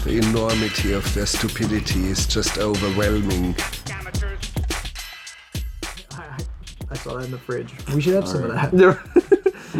Cut. The enormity of their stupidity is just overwhelming. Amateurs. I saw that in the fridge. We should have some of that.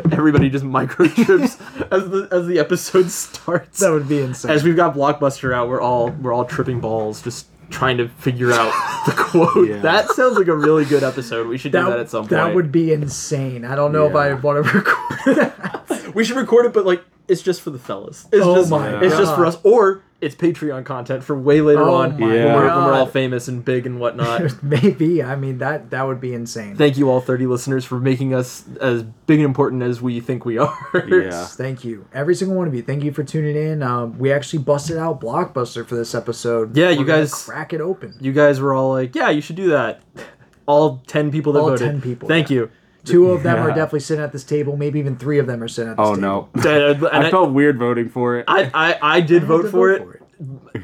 Everybody just microchips as the as the episode starts. That would be insane. As we've got Blockbuster out, we're all we're all tripping balls, just trying to figure out the quote. That sounds like a really good episode. We should do that, at some point. that would be insane. I don't know if I want to record that. we should record it, but like it's just for the fellas. It's Oh just my it's just for us, or it's Patreon content for way later Oh on my when, we're, when we're all famous and big and whatnot. Maybe. I mean that that would be insane. Thank you all 30 listeners for making us as big and important as we think we are. Yes, Thank you, every single one of you. Thank you for tuning in. Um, we actually busted out Blockbuster for this episode. Yeah, We're you guys- crack it open. You guys were all like, "Yeah, you should do that." All 10 people that All voted. 10 people, Thank you. Two of them are definitely sitting at this table. Maybe even three of them are sitting at this Oh table. Oh no. And I I, felt weird voting for it. I, I, I did I vote had to for it,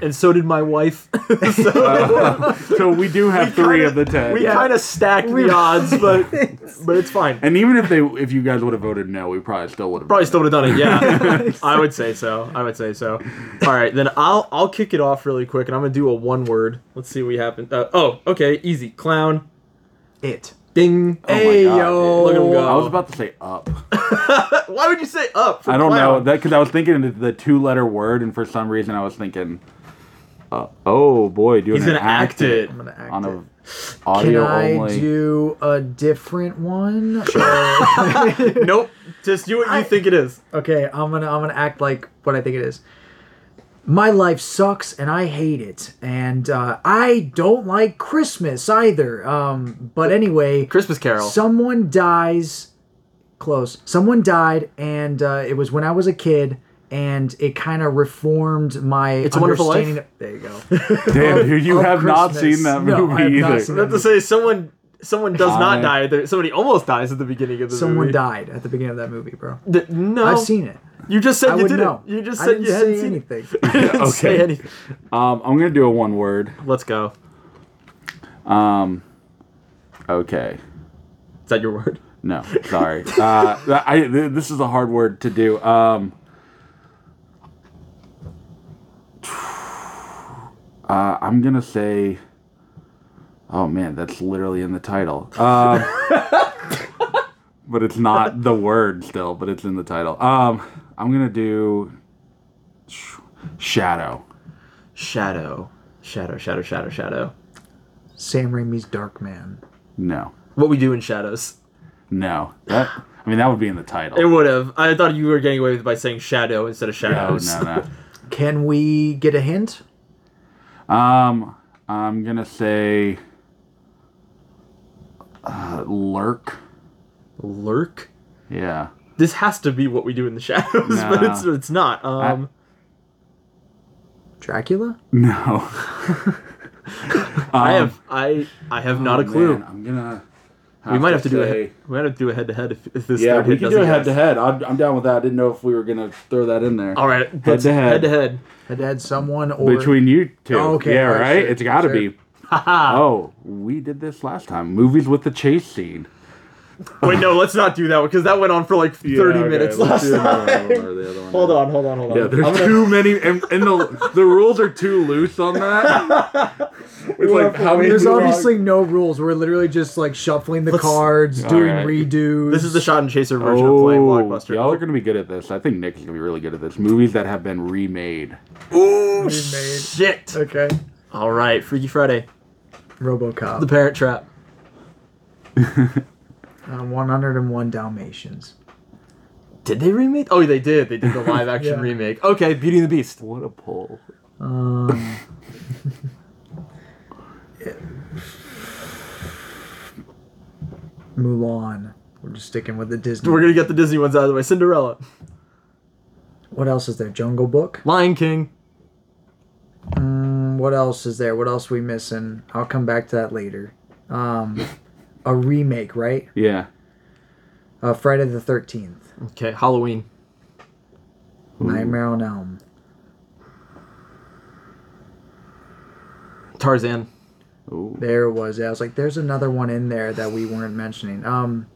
and so did my wife. so so we do have three of the ten. we kind of stacked the odds, but but it's fine. and even if they, if you guys would have voted no, we probably still would have. Probably still would have done it. Yeah, I would say so. I would say so. All right, then I'll I'll kick it off really quick, and I'm gonna do a one word. Let's see what happens. Uh, oh, okay, easy. Clown. It. Ding. Oh my Hey God, yo. Look at him go. I was about to say up. Why would you say up? For I don't know clown? that because I was thinking of the two-letter word, and for some reason I was thinking, uh, oh boy, doing He's an gonna act it. I'm gonna act on it. a Can I only. do a different one? Nope. Just do what you think it is. Okay, I'm gonna I'm gonna act like what I think it is. My life sucks and I hate it, and uh, I don't like Christmas either. Um, but anyway, Christmas Carol. someone dies. Close. Someone died, and uh, it was when I was a kid, and it kind of reformed my. It's a Wonderful Life? understanding of- there you go. Damn, dude, you of have not seen that No, movie I have not either. seen I have to say someone someone does not die. There, somebody almost dies at the beginning of the movie. Someone movie. died at the beginning of that movie, bro. D- no, I've seen it. You just said I you didn't. know. You just I said didn't you hadn't say seen anything. it. You didn't say Okay. anything. Um, I'm gonna do a one word. Let's go. Um, okay. Is that your word? No, sorry. uh, I th- this is a hard word to do. Um, uh, I'm gonna say. Oh man, that's literally in the title. Um, but it's not the word still, but it's in the title. Um, I'm gonna do sh- shadow. Shadow. Shadow. Shadow. Shadow. Shadow. Sam Raimi's Dark Man. No, What we do in shadows. no. That I mean that would be in the title. It would have. I thought you were getting away with it by saying shadow instead of no, shadows. no, no. Can we get a hint? Um, I'm gonna say uh, lurk. Lurk. Yeah. This has to be what we do in the shadows, but it's it's not. Um, Dracula? No. I have I I have not a Um, oh, clue. man, I'm gonna. we might have to do say- a we might have to do a head to head if if this Yeah, third we hit can do a head to head. I'm I'm down with that. I didn't know if we were gonna throw that in there. All right, Head to head. Head to head. head to head. someone or Between you two. Oh, okay, Yeah, all right, right. sure, It's got to sure. be. Oh, we did this last time. Movies with the chase scene. Wait, no, let's not do that because that went on for like thirty minutes last time. Hold on, hold on, hold on. Yeah, there's I'm gonna- too many, and, and the the rules are too loose on that. It's like how many There's movies- obviously no rules. We're literally just like shuffling the cards, doing Alright. redos. This is the shot and chaser version of oh, playing Oh, blockbuster. y'all are gonna be good at this. I think Nick's gonna be really good at this. Movies that have been remade. Ooh, Remade. shit. Okay. All right, Freaky Friday, RoboCop. The Parent Trap. uh, 101 Dalmatians. Did they remake? Oh, they did. They did the live action Yeah. remake. Okay, Beauty and the Beast. What a pull! Um, Mulan. We're just sticking with the Disney. We're gonna get the Disney ones out of the way. Cinderella. What else is there? Jungle Book. Lion King. What else is there? What else we missing? I'll come back to that later. Um, a remake, right? Yeah. Uh, Friday the Thirteenth. Okay, Halloween. Nightmare on Elm. Tarzan. Ooh. There it was. Yeah, I was like, there's another one in there that we weren't mentioning. Um,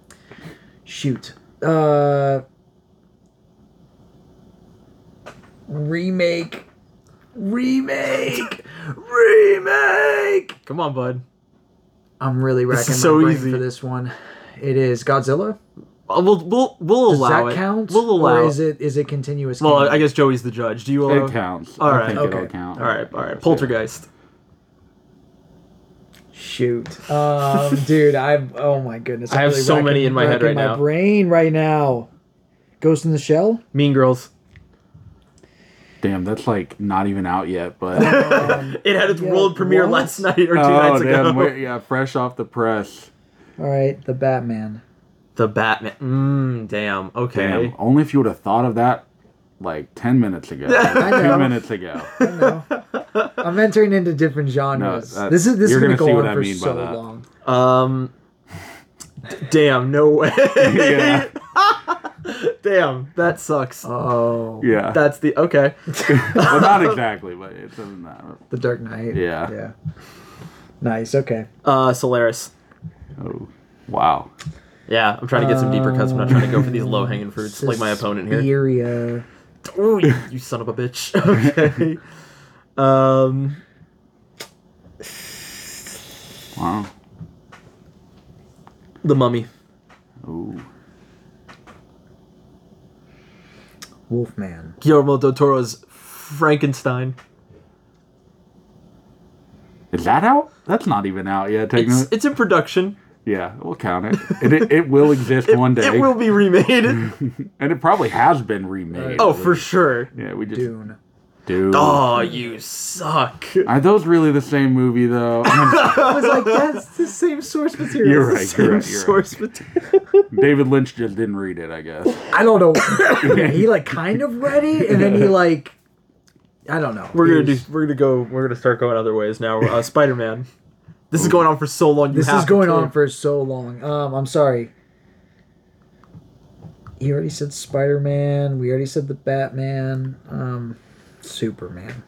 shoot. Uh, remake. Remake. remake. Come on, bud. I'm really This racking so my brain easy. for this one. It is Godzilla. Uh, We'll we'll we'll Does allow that it. count? We'll allow or it. is it is it continuous? Well, canon? I guess Joey's the judge. Do you allow? It counts. All I think Okay. it'll count. All right. All right. Poltergeist. Shoot, um, dude, I'm. Oh my goodness, I I'm have really so racking- many in my head right my now. brain right now. Ghost in the Shell. Mean Girls. Damn, that's like not even out yet, but Um, It had its Yeah, world premiere what? last night or two oh nights damn, ago. wait, yeah, fresh off the press. all right, the Batman. The Batman. Mmm. Damn. Okay. Damn, only if you would have thought of that like ten minutes ago, I two minutes ago. I know. I'm entering into different genres. that- this is this is gonna, gonna go what on I for mean by so that. long. Um. d- Damn. No way. Yeah, Damn. That sucks. Oh, yeah. That's the okay. well, not exactly, but it doesn't matter. The Dark Knight. Yeah. Yeah. Nice. Okay. Uh, Solaris. Oh, wow. Yeah, I'm trying to get some deeper cuts. I'm not trying to go for these low hanging fruits like my opponent here. Suspiria. Oh, you, you son of a bitch. Okay. um. Wow. The Mummy. Ooh. Wolfman. Guillermo del Toro's Frankenstein. Is that out? That's not even out yet. It's, Technically. it's in production. Yeah, we'll count it. It, it, it will exist one day. It will be remade. and it probably has been remade. oh, for sure. Yeah, we just Dune. Dude. Oh, you suck. Are those really the same movie though? I was like, that's the same source material. you're right. You're right. You're right. Source material. David Lynch just didn't read it, I guess. I don't know. yeah, he like kind of ready, and then he like, I don't know. We're He gonna do. We're gonna go. We're gonna start going other ways now. Uh, Spider Man. This is going on for so long. You This is going care. on for so long. Um, I'm sorry. You already said Spider Man. We already said the Batman. Um, Superman.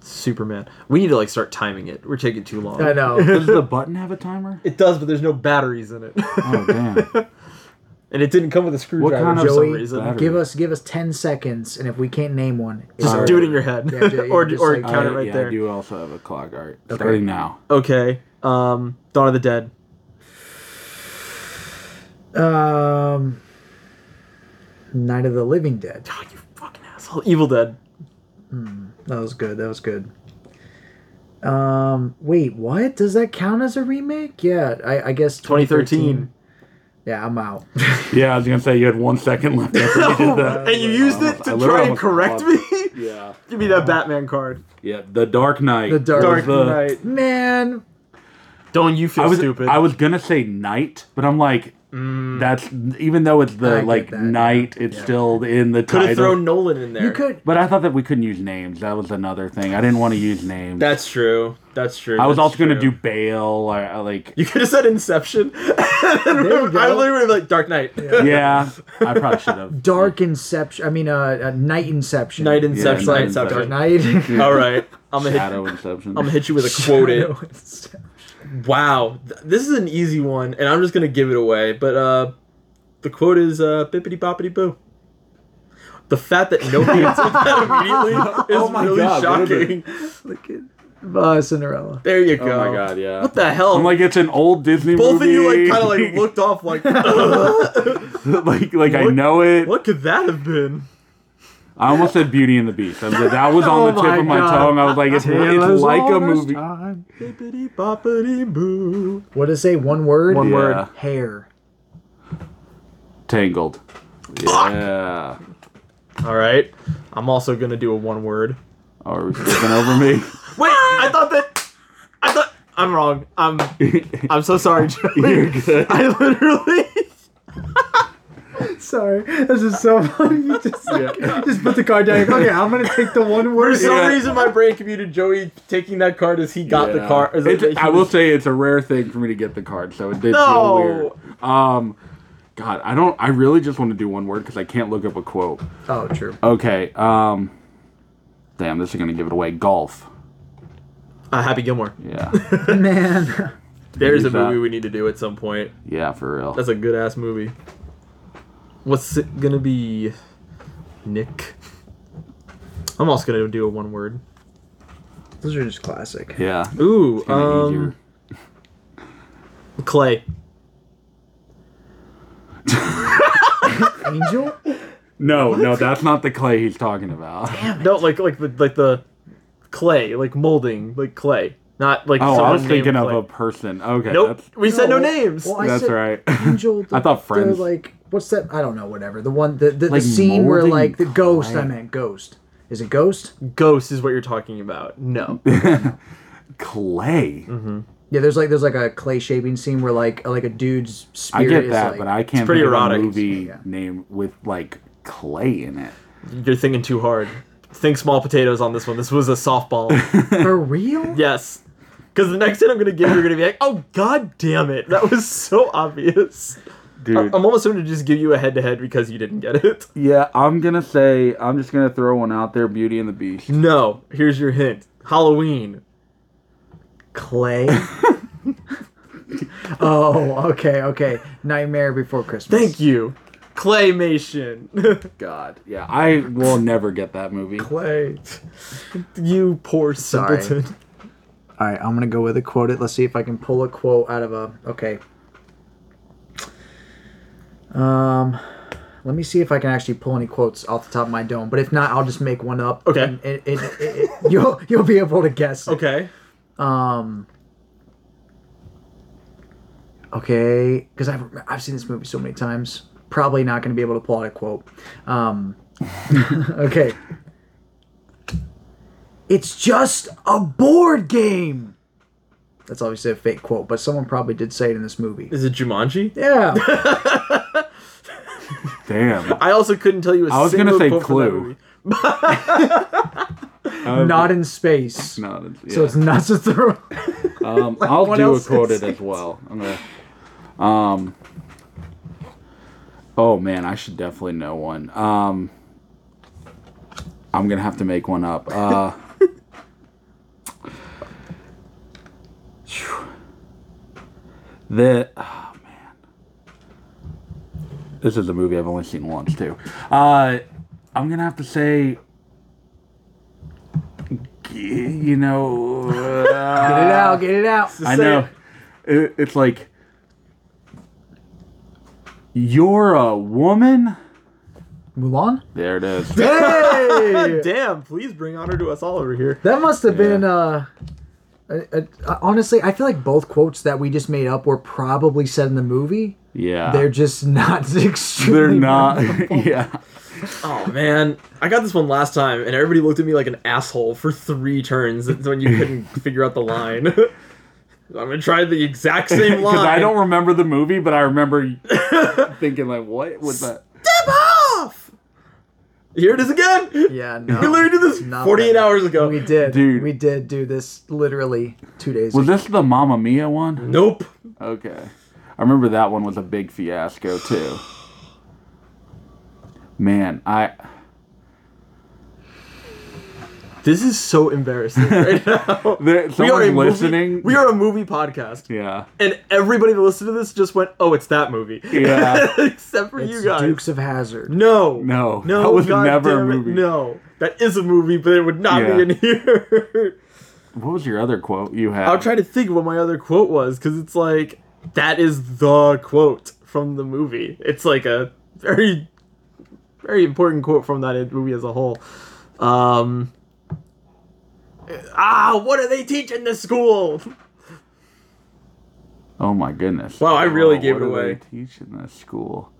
Superman. We need to like start timing it. We're taking too long. I know. Does the button have a timer? It does, but there's no batteries in it, Oh damn. and it didn't come with a screwdriver kind for of some Joey, reason. battery? give us give us ten seconds, and if we can't name one, Just it's do it in your head, Yeah, yeah, yeah, or just or like- count it I- right yeah, there. I do also have a clock. All right, starting now. Okay. Um, Dawn of the Dead. Um, Night of the Living Dead. Oh, you fucking asshole. Evil Dead. That was good. That was good. Um, wait, what? Does that count as a remake? Yeah, I, I guess 2013. Yeah, I'm out. Yeah, I was gonna say you had one second left after you did that. And you used it to try and correct me. Yeah. Give me that Batman card. Yeah. The Dark Knight. The Dark- Dark the- Knight. Man, Don't you feel I was stupid? I was gonna say night, but I'm like, that's even though it's the get like that, night, it's still in the Could title. have thrown Nolan in there. you could. But I thought that we couldn't use names. That was another thing. I didn't want to use names. That's true. That's true. I was That's also gonna do Bale or like. You could have said Inception. you I go. literally would like Dark Knight. Yeah, I probably should have. Dark Inception. I mean, uh, uh Night Inception. Night Inception. Night Night Dark Inception. Knight. All right. I'm gonna hit. Inception. I'm gonna hit you with a quote. It. Shadow Inception. Wow, this is an easy one, and I'm just gonna give it away. But uh, the quote is uh, "bippity boppity boo." The fact that nobody answered that immediately is Oh my really God, shocking. Look at uh, Cinderella. There you go. Oh my god, yeah. What the hell? I'm like it's an old Disney Both movie. Both of you like kind of like looked off like, like like I know it. what could that have been? I almost said Beauty and the Beast. I was like, that was on the Oh tip my of my God. tongue. I was like, it's, it's like a movie. time. Bippity boo. What did it say? One word. One Yeah. word. Hair. Tangled. Yeah. All right. I'm also gonna do a one word. Oh, are we skipping over me? Wait, I thought that. I thought I'm wrong. I'm. I'm so sorry, Joey. You're good. I literally. Sorry, this is so funny. You just, like, just put the card down. Okay, I'm gonna take the one word. For word. some Yeah. reason, my brain computed Joey taking that card as he got the card. as It's- he I will was- say it's a rare thing for me to get the card, so it did No. feel weird. Um, God, I don't. I really just want to do one word because I can't look up a quote. Oh, true. Okay. Um, damn, this is gonna give it away. Golf. Uh, Happy Gilmore. Yeah. Man, There's a Use that. movie we need to do at some point. yeah, for real. That's a good ass movie. What's it gonna be? Nick. I'm also gonna do a one word. those are just classic. yeah. Ooh, Kinda um, Clay. Angel. No, no, that's not the clay he's talking about. No, like like the like the clay, like molding, like clay, not like. Oh, I was thinking named of Clay. a person. Okay, Nope, that's we said no well- names. Well, I that's said right. Angel. The, I thought the, Friends. like, what's that? I don't know. Whatever. The one. The the, Like the scene where like the ghost. I meant ghost. Is it ghost? Ghost is what you're talking about. No. clay. Mm-hmm. Yeah. There's like there's like a clay shaping scene where like like a dude's spirit. I spirit get is that, like, but I can't pretty think erotic. of a movie Yeah. name with like clay in it. You're thinking too hard. Think small potatoes on this one. This was a softball. for real. yes. Because the next hit I'm gonna give you, you're gonna be like, "Oh God damn it! That was so obvious." Dude. I'm almost going to just give you a head to head because you didn't get it. yeah, I'm gonna say I'm just gonna throw one out there. Beauty and the Beast. No. Here's your hint. Halloween. Clay. oh, okay, okay. Nightmare Before Christmas. Thank you. Claymation. God, yeah, I will never get that movie. Clay. you poor Sorry. All right, I'm gonna go with a quote. It. Let's see if I can pull a quote out of a. Okay. Um, let me see if I can actually pull any quotes off the top of my dome. But if not, I'll just make one up. Okay. it, it, it- you'll you'll be able to guess. Okay. Um. Okay, because I've I've seen this movie so many times. Probably not going to be able to pull out a quote. Um. okay. It's just a board game. That's obviously a fake quote, but someone probably did say it in this movie. Is it Jumanji? Yeah. Damn. I also couldn't tell you a I was gonna single say quote from that Clue. movie. Um, not in space. No, it's- So yeah. it's not to throw. Um, I'll what do a else quoted is as well. I'm gonna. Um. Oh man, I should definitely know one. Um. I'm gonna have to make one up. Uh. Phew. the oh man, this is a movie I've only seen once too. Uh, I'm gonna have to say. You know, Get it out. Get it out. I know. It, it's like you're a woman. Mulan. There it is. Hey. Damn, please bring honor to us all over here. That must have been uh, uh, uh, honestly, I feel like both quotes that we just made up were probably said in the movie. Yeah, They're just not extremely. they're not. yeah, Oh man, I got this one last time, and everybody looked at me like an asshole for three turns when you couldn't figure out the line. I'm gonna try the exact same line. because I don't remember the movie, but I remember thinking like, "What was that?" Step off. Here it is again. Yeah, no. We literally did this Not 48 hours ago. We did, Dude. We did do this literally two days. Ago. Was ago. this the Mamma Mia one? Nope. Okay, I remember that one was a big fiasco too. Man, I This is so embarrassing right now. there, we are a someone's movie- listening. we are a movie podcast, yeah, and everybody that listened to this just went, "Oh, it's that movie." Yeah. Except for It's you guys. Dukes of Hazzard. No. No, No. that was God never a damn it, movie. No. That is a movie, but it would not Yeah. be in here. What was your other quote you had? I'll try to think what my other quote was because it's like that is the quote from the movie. It's like a very, very important quote from that movie as a whole. Um. Ah, what are they teaching this school? Oh my goodness! Wow, I really Oh, gave what it do away. they Teach in this school.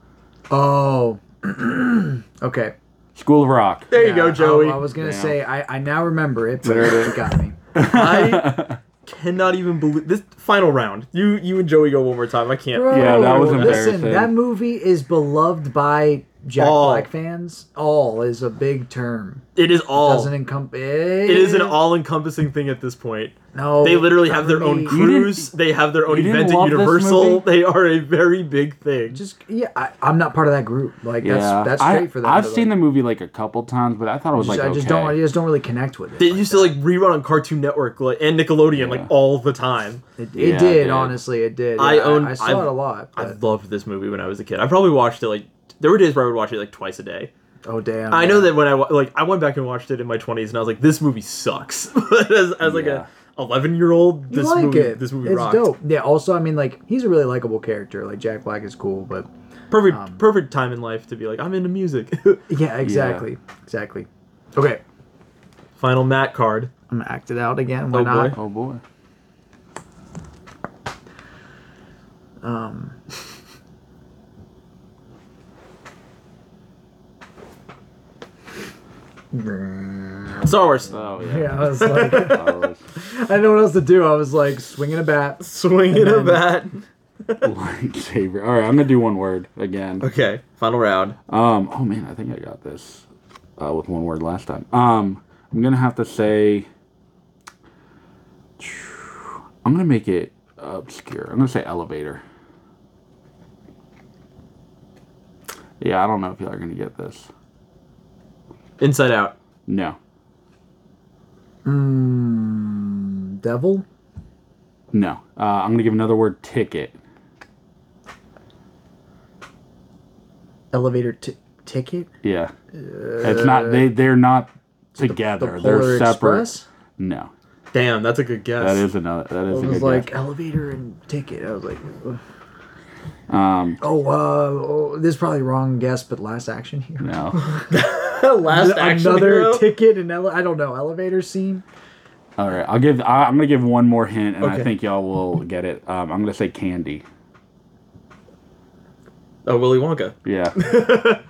Oh. okay. School of Rock. There you go, Joey. I, I was gonna Damn. say I, I now remember it, but There it it is. got me. I cannot even believe this final round. You you and Joey go one more time. I can't. Bro, Yeah, that was embarrassing. Listen, that movie is beloved by Jack All. Black fans. All is a big term. It is all. Doesn't encompass. it is an eh? all-encompassing thing at this point. No, They literally have their for own me. cruise. They have their own you event at Universal. They are a very big thing. Just yeah, I, I'm not part of that group. Like Yeah, that's that's I, straight for them. I've seen like, the movie like a couple times, but I thought it was just- like I just okay. don't. I just don't really connect with it. They like used that. to like rerun on Cartoon Network like, and Nickelodeon Yeah. like all the time. It, Yeah, did, dude. honestly, it did. I own- I, saw I've- it a lot. I loved this movie when I was a kid. I probably watched it like there were days where I would watch it like twice a day. oh damn! I know that when I wa- like I went back and watched it in my 20s and I was like this movie sucks. but as, as like Yeah. a 11 year old you this like movie it. this movie it's rocked. dope. Yeah. Also, I mean, like he's a really likable character. Like Jack Black is cool, but Perfect Um, perfect time in life to be like I'm into music. yeah, exactly, exactly. Okay, Final Matt card. I'm gonna act it out again. Why Oh, not? boy. Oh boy. Um, Star Wars. Oh yeah. yeah, I was like, I didn't know what else to do. I was like swinging a bat. Swinging a And bat. lightsaber. All right, I'm gonna do one word again. Okay, final round. Um. Oh man, I think I got this uh, with one word last time. Um. I'm gonna have to say. I'm gonna make it obscure. I'm gonna say elevator. Yeah, I don't know if y'all are gonna get this. Inside Out. No. Mm, devil. No. Uh, I'm gonna give another word. Ticket. Elevator t- ticket. Yeah. it's not. They. They're not together. The They're Polar separate. Express. No. Damn, that's a good guess. That is another. That It is a was good like guess. elevator and ticket. I was like, ugh. Um. oh, uh, oh, this is probably wrong guess, but last action here. No. Last action Another hero? ticket and ele- I don't know elevator scene. All right, I'll give. I, I'm gonna give one more hint, and I Okay. think y'all will get it. Um, I'm gonna say candy. Oh, Willy Wonka. Yeah,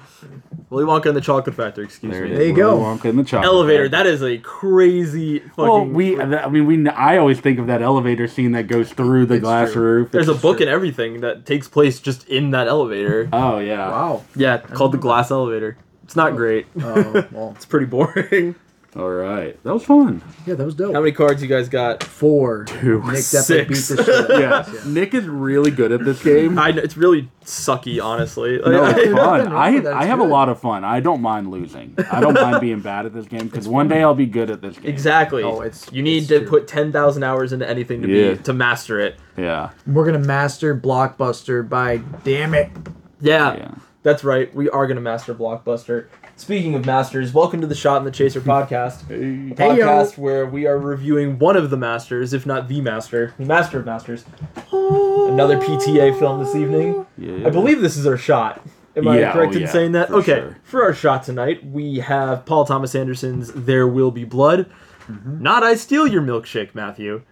Willy Wonka and the Chocolate Factory. Excuse there it me. is. There you go. Willy Wonka and the chocolate Elevator. Factory. That is a crazy fucking. Well, we. I mean, we. I always think of that elevator scene that goes through the It's glass true. roof. There's a It's- book and everything that takes place just in that elevator. Oh yeah. Wow. Yeah, called the Glass Elevator. It's not great. Oh well. It's pretty boring. All right, that was fun. Yeah, that was dope. How many cards you guys got? Four. Two. Nick definitely Six. beat the shit. Yeah, Nick is really good at this game. I know, it's really sucky, honestly. No, Like, it's fun. wrong I that, I it's have a good. lot of fun. I don't mind losing. I don't mind being bad at this game because one day I'll be good at this game. exactly. Oh, it's- you need it's to true. put ten thousand hours into anything to Yeah. be to master it. Yeah. We're gonna master Blockbuster by damn it. Yeah, Yeah. That's right. We are gonna master Blockbuster. Speaking of masters, welcome to the Shot and the Chaser podcast. A Hey, podcast where we are reviewing one of the masters, if not the master, the master of masters. Another PTA film this evening. Yeah. I believe this is our shot. Am I Yeah, correct oh in yeah, saying that? Okay, sure. for our shot tonight, we have Paul Thomas Anderson's "There Will Be Blood." Mm-hmm. Not I steal your milkshake, Matthew.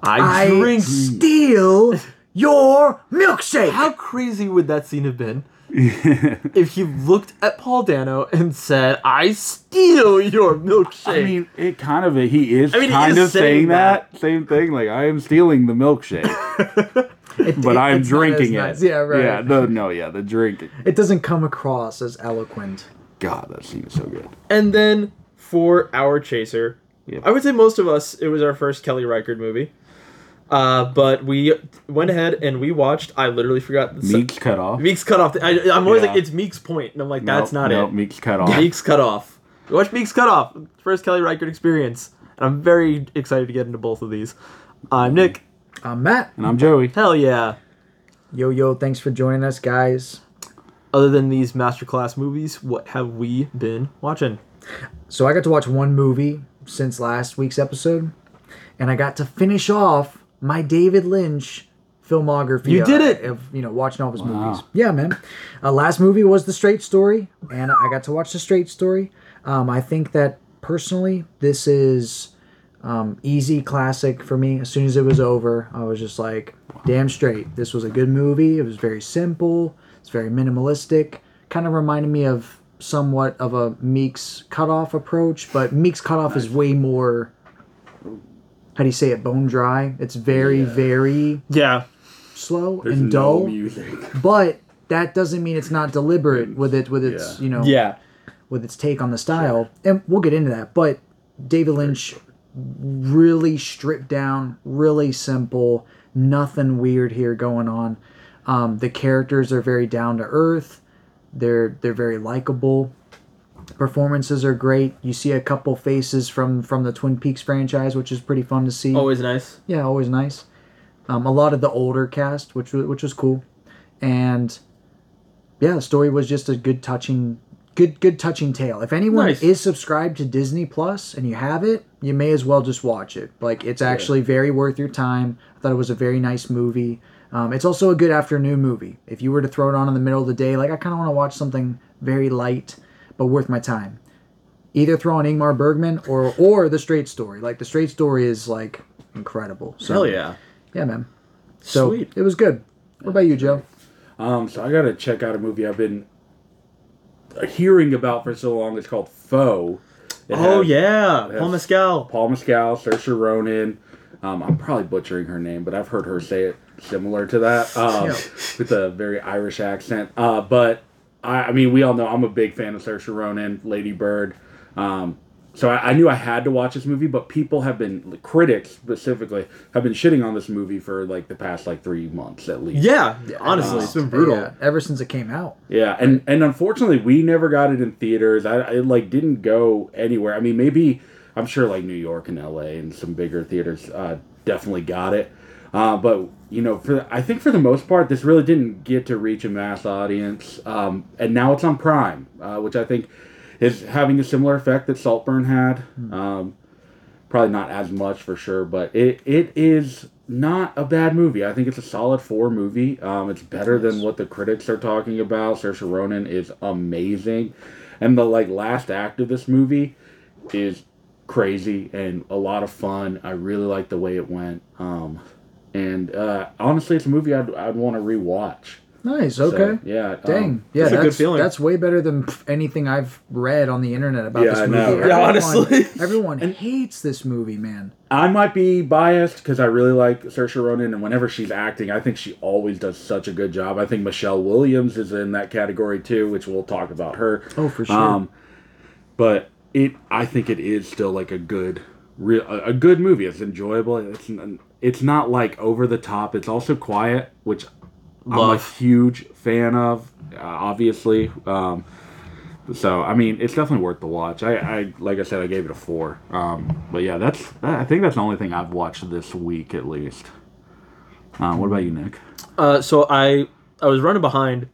I, I drink. steal your milkshake. How crazy would that scene have been if he looked at Paul Dano and said, "I steal your milkshake"? I mean, it kind of he is I mean, kind is of saying, saying that. same thing. Like I am stealing the milkshake, It- but it- I'm drinking it. nice. Yeah, right. Yeah, the, no, yeah, the drinking. It doesn't come across as eloquent. God, that scene is so good. and then for our chaser, Yep. I would say most of us, it was our first Kelly Reichardt movie. Uh, but we went ahead and we watched. I literally forgot. The Meek's cut off. Meek's cut off. I, I'm always Yeah. like, it's Meek's point, and I'm like, that's Nope, not nope, it. Meek's cut off. Meek's cut off. We watched Meek's cut off. First Kelly Reichardt experience, and I'm very excited to get into both of these. I'm Nick. I'm Matt. And I'm Joey. Hell yeah. Yo, yo, thanks for joining us, guys. Other than these masterclass movies, what have we been watching? So I got to watch one movie since last week's episode, and I got to finish off my David Lynch filmography. You did uh, it! Of you know watching all of his Wow. movies. Yeah, man. Uh, last movie was The Straight Story, and I got to watch The Straight Story. Um, I think that personally, this is um, easy classic for me. As soon as it was over, I was just like, damn straight. This was a good movie. It was very simple. It's very minimalistic. Kind of reminded me of somewhat of a Meek's cutoff approach, but Meek's cutoff is way more how do you say it? Bone dry. It's very very Yeah. slow There's and no dull. music. but that doesn't mean it's not deliberate with it with its Yeah. you know Yeah. with its take on the style and we'll get into that but david lynch really stripped down really simple nothing weird here going on um, the characters are very down to earth they're they're very likable performances are great you see a couple faces from from the twin peaks franchise which is pretty fun to see Always nice. yeah, always nice. Um, a lot of the older cast, which was which was cool, and yeah, the story was just a good touching, good good touching tale. If anyone Nice. is subscribed to Disney Plus and you have it, you may as well just watch it. Like it's actually very worth your time. I thought it was a very nice movie. Um, it's also a good afternoon movie. If you were to throw it on in the middle of the day, like I kind of want to watch something very light but worth my time. Either throw on Ingmar Bergman or or The Straight Story. Like The Straight Story is like incredible. So, Hell yeah. yeah, man. So Sweet. it was good. What about you, Joe? Um, so I gotta check out a movie I've been hearing about for so long. It's called Foe. It Oh has yeah. Paul Mescal. Paul Mescal, Saoirse Ronan. Um, I'm probably butchering her name, but I've heard her say it similar to that um, Yeah. with a very Irish accent. Uh, but I, I mean, we all know I'm a big fan of Saoirse Ronan, Lady Bird. Um, so I, I knew I had to watch this movie, but people have been critics specifically have been shitting on this movie for like the past like three months at least. Yeah. Honestly, it's been brutal. Yeah, ever since it came out. Yeah, and and unfortunately, we never got it in theaters. I, I like didn't go anywhere. I mean, maybe I'm sure like New York and L.A. and some bigger theaters uh, definitely got it. Uh, but you know, for I think for the most part, this really didn't get to reach a mass audience. Um, and now it's on Prime, uh, which I think is having a similar effect that Saltburn had. Um, probably not as much for sure, but it, it is not a bad movie. I think it's a solid four movie. Um, it's better than what the critics are talking about. Saoirse Ronan is amazing, and the like last act of this movie is crazy and a lot of fun. I really like the way it went. Um, and uh, honestly, it's a movie I'd, I'd want to rewatch. Nice. So, Okay. yeah. Dang. um, yeah, that's a that's good feeling. That's way better than anything I've read on the internet about Yeah, this I movie. know, right? Yeah, Everyone- honestly. everyone hates this movie, man. I might be biased because I really like Saoirse Ronan, and whenever she's acting, I think she always does such a good job. I think Michelle Williams is in that category too, which we'll talk about her. Oh, for sure. Um, but it, I think it is still like a good, real, a, a good movie. It's enjoyable. It's n- it's not like over the top. It's also quiet, which I'm a huge fan of. Uh, obviously. Um, so I mean, it's definitely worth the watch. I, I like I said, I gave it a four. Um, but yeah, that's I think that's the only thing I've watched this week at least. Uh, what about you, Nick? Uh, so I I was running behind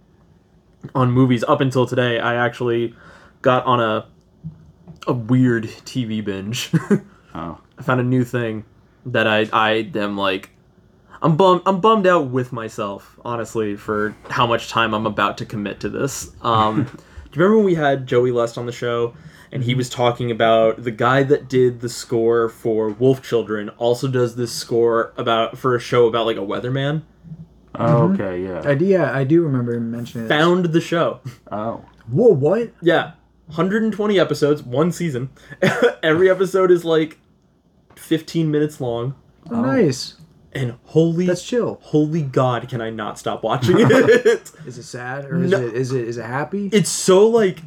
on movies up until today. I actually got on a a weird TV binge. Oh, I found a new thing that I I am like I'm bummed I'm bummed out with myself honestly for how much time I'm about to commit to this. Um, do you remember when we had Joey Lust on the show and he was talking about the guy that did the score for Wolf Children also does this score about for a show about like a weatherman? oh okay, yeah. I do, yeah, I do remember him mentioning it. Found the show. Oh, Whoa, what? Yeah, 120 episodes, one season. Every episode is like 15 minutes long. Oh, nice. And holy That's chill. holy god can i not stop watching it Is it sad or is No. it is it is it happy? it's so like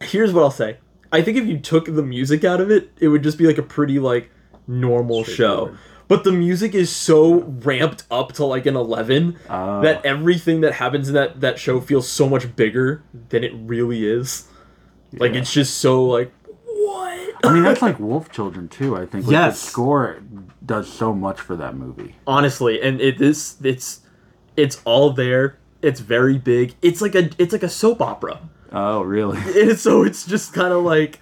here's what i'll say i think if you took the music out of it it would just be like a pretty like normal show but the music is so ramped up to like an 11 Oh. that everything that happens in that that show feels so much bigger than it really is like it's just so like I mean that's like Wolf Children too. I think. Like, Yes. the score does so much for that movie. honestly and it is it's it's all there it's very big it's like a it's like a soap opera Oh, really? and so it's just kind of like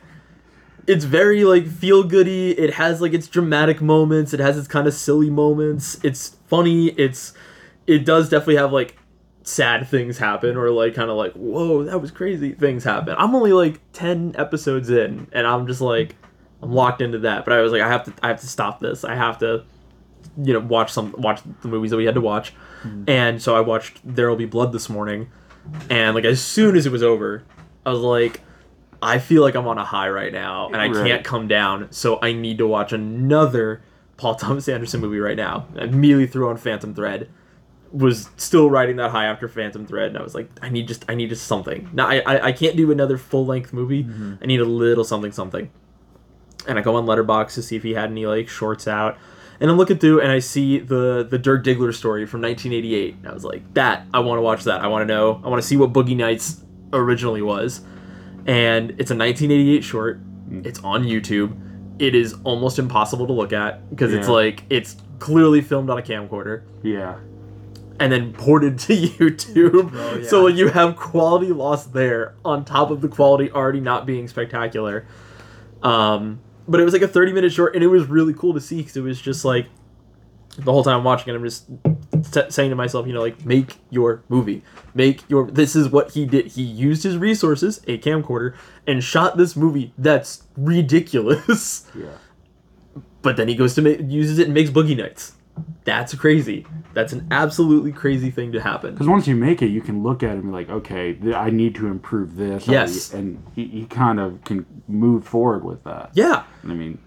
it's very like feel goody it has like its dramatic moments it has its kind of silly moments it's funny it's it does definitely have like sad things happen or like kind of like whoa that was crazy things happen i'm only like 10 episodes in and i'm just like i'm locked into that but i was like i have to i have to stop this i have to you know watch some watch the movies that we had to watch hmm. and so i watched there'll be blood this morning and like as soon as it was over i was like i feel like i'm on a high right now and i Right. can't come down so i need to watch another Paul Thomas Anderson movie right now. I immediately threw on Phantom Thread. Was still riding that high after Phantom Thread, and I was like, I need just, I need just something. Now I, I, I can't do another full length movie. Mm-hmm. I need a little something, something. And I go on Letterboxd to see if he had any like shorts out, and I'm looking through, and I see the the Dirk Diggler story from 1988. And I was like, that I want to watch that. I want to know. I want to see what Boogie Nights originally was, and it's a 1988 short. Mm. It's on YouTube. It is almost impossible to look at because it's like it's clearly filmed on a camcorder Yeah. And then ported to YouTube. Oh, So you have quality loss there on top of the quality already not being spectacular. Um, but it was like a 30 minute short and it was really cool to see because it was just like the whole time I'm watching it, I'm just t- saying to myself, you know, like make your movie, make your. This is what he did. He used his resources, a camcorder, and shot this movie that's ridiculous. Yeah. But then he goes to make, uses it and makes Boogie Nights. That's crazy. That's an absolutely crazy thing to happen. Because once you make it, you can look at it and be like, okay, th- I need to improve this. Yes. And you, you kind of can move forward with that. Yeah, I mean,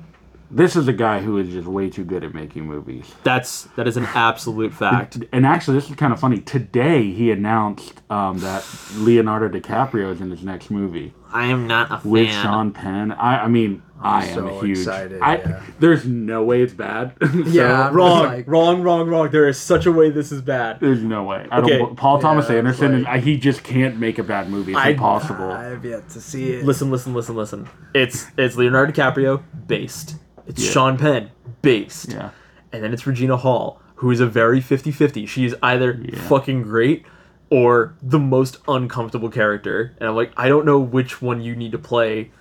this is a guy who is just way too good at making movies. that's that is an absolute fact. And actually, this is kind of funny. Today, he announced um, that Leonardo DiCaprio is in his next movie I am not a fan. with Sean Penn. I, I mean, I am so huge. excited, I, yeah. There's no way it's bad. So, Yeah, I'm Wrong, like- wrong, wrong, wrong. There is such a way this is bad. There's no way. I Okay. don't. Paul Thomas Yeah, it's Anderson, like- he just can't make a bad movie. It's I- impossible. I have yet to see it. Listen, listen, listen, listen. It's it's Leonardo DiCaprio based. It's Yeah. Sean Penn based. yeah. And then it's Regina Hall, who is a very 50-50. She is either Yeah. fucking great or the most uncomfortable character. And I'm like, I don't know which one you need to play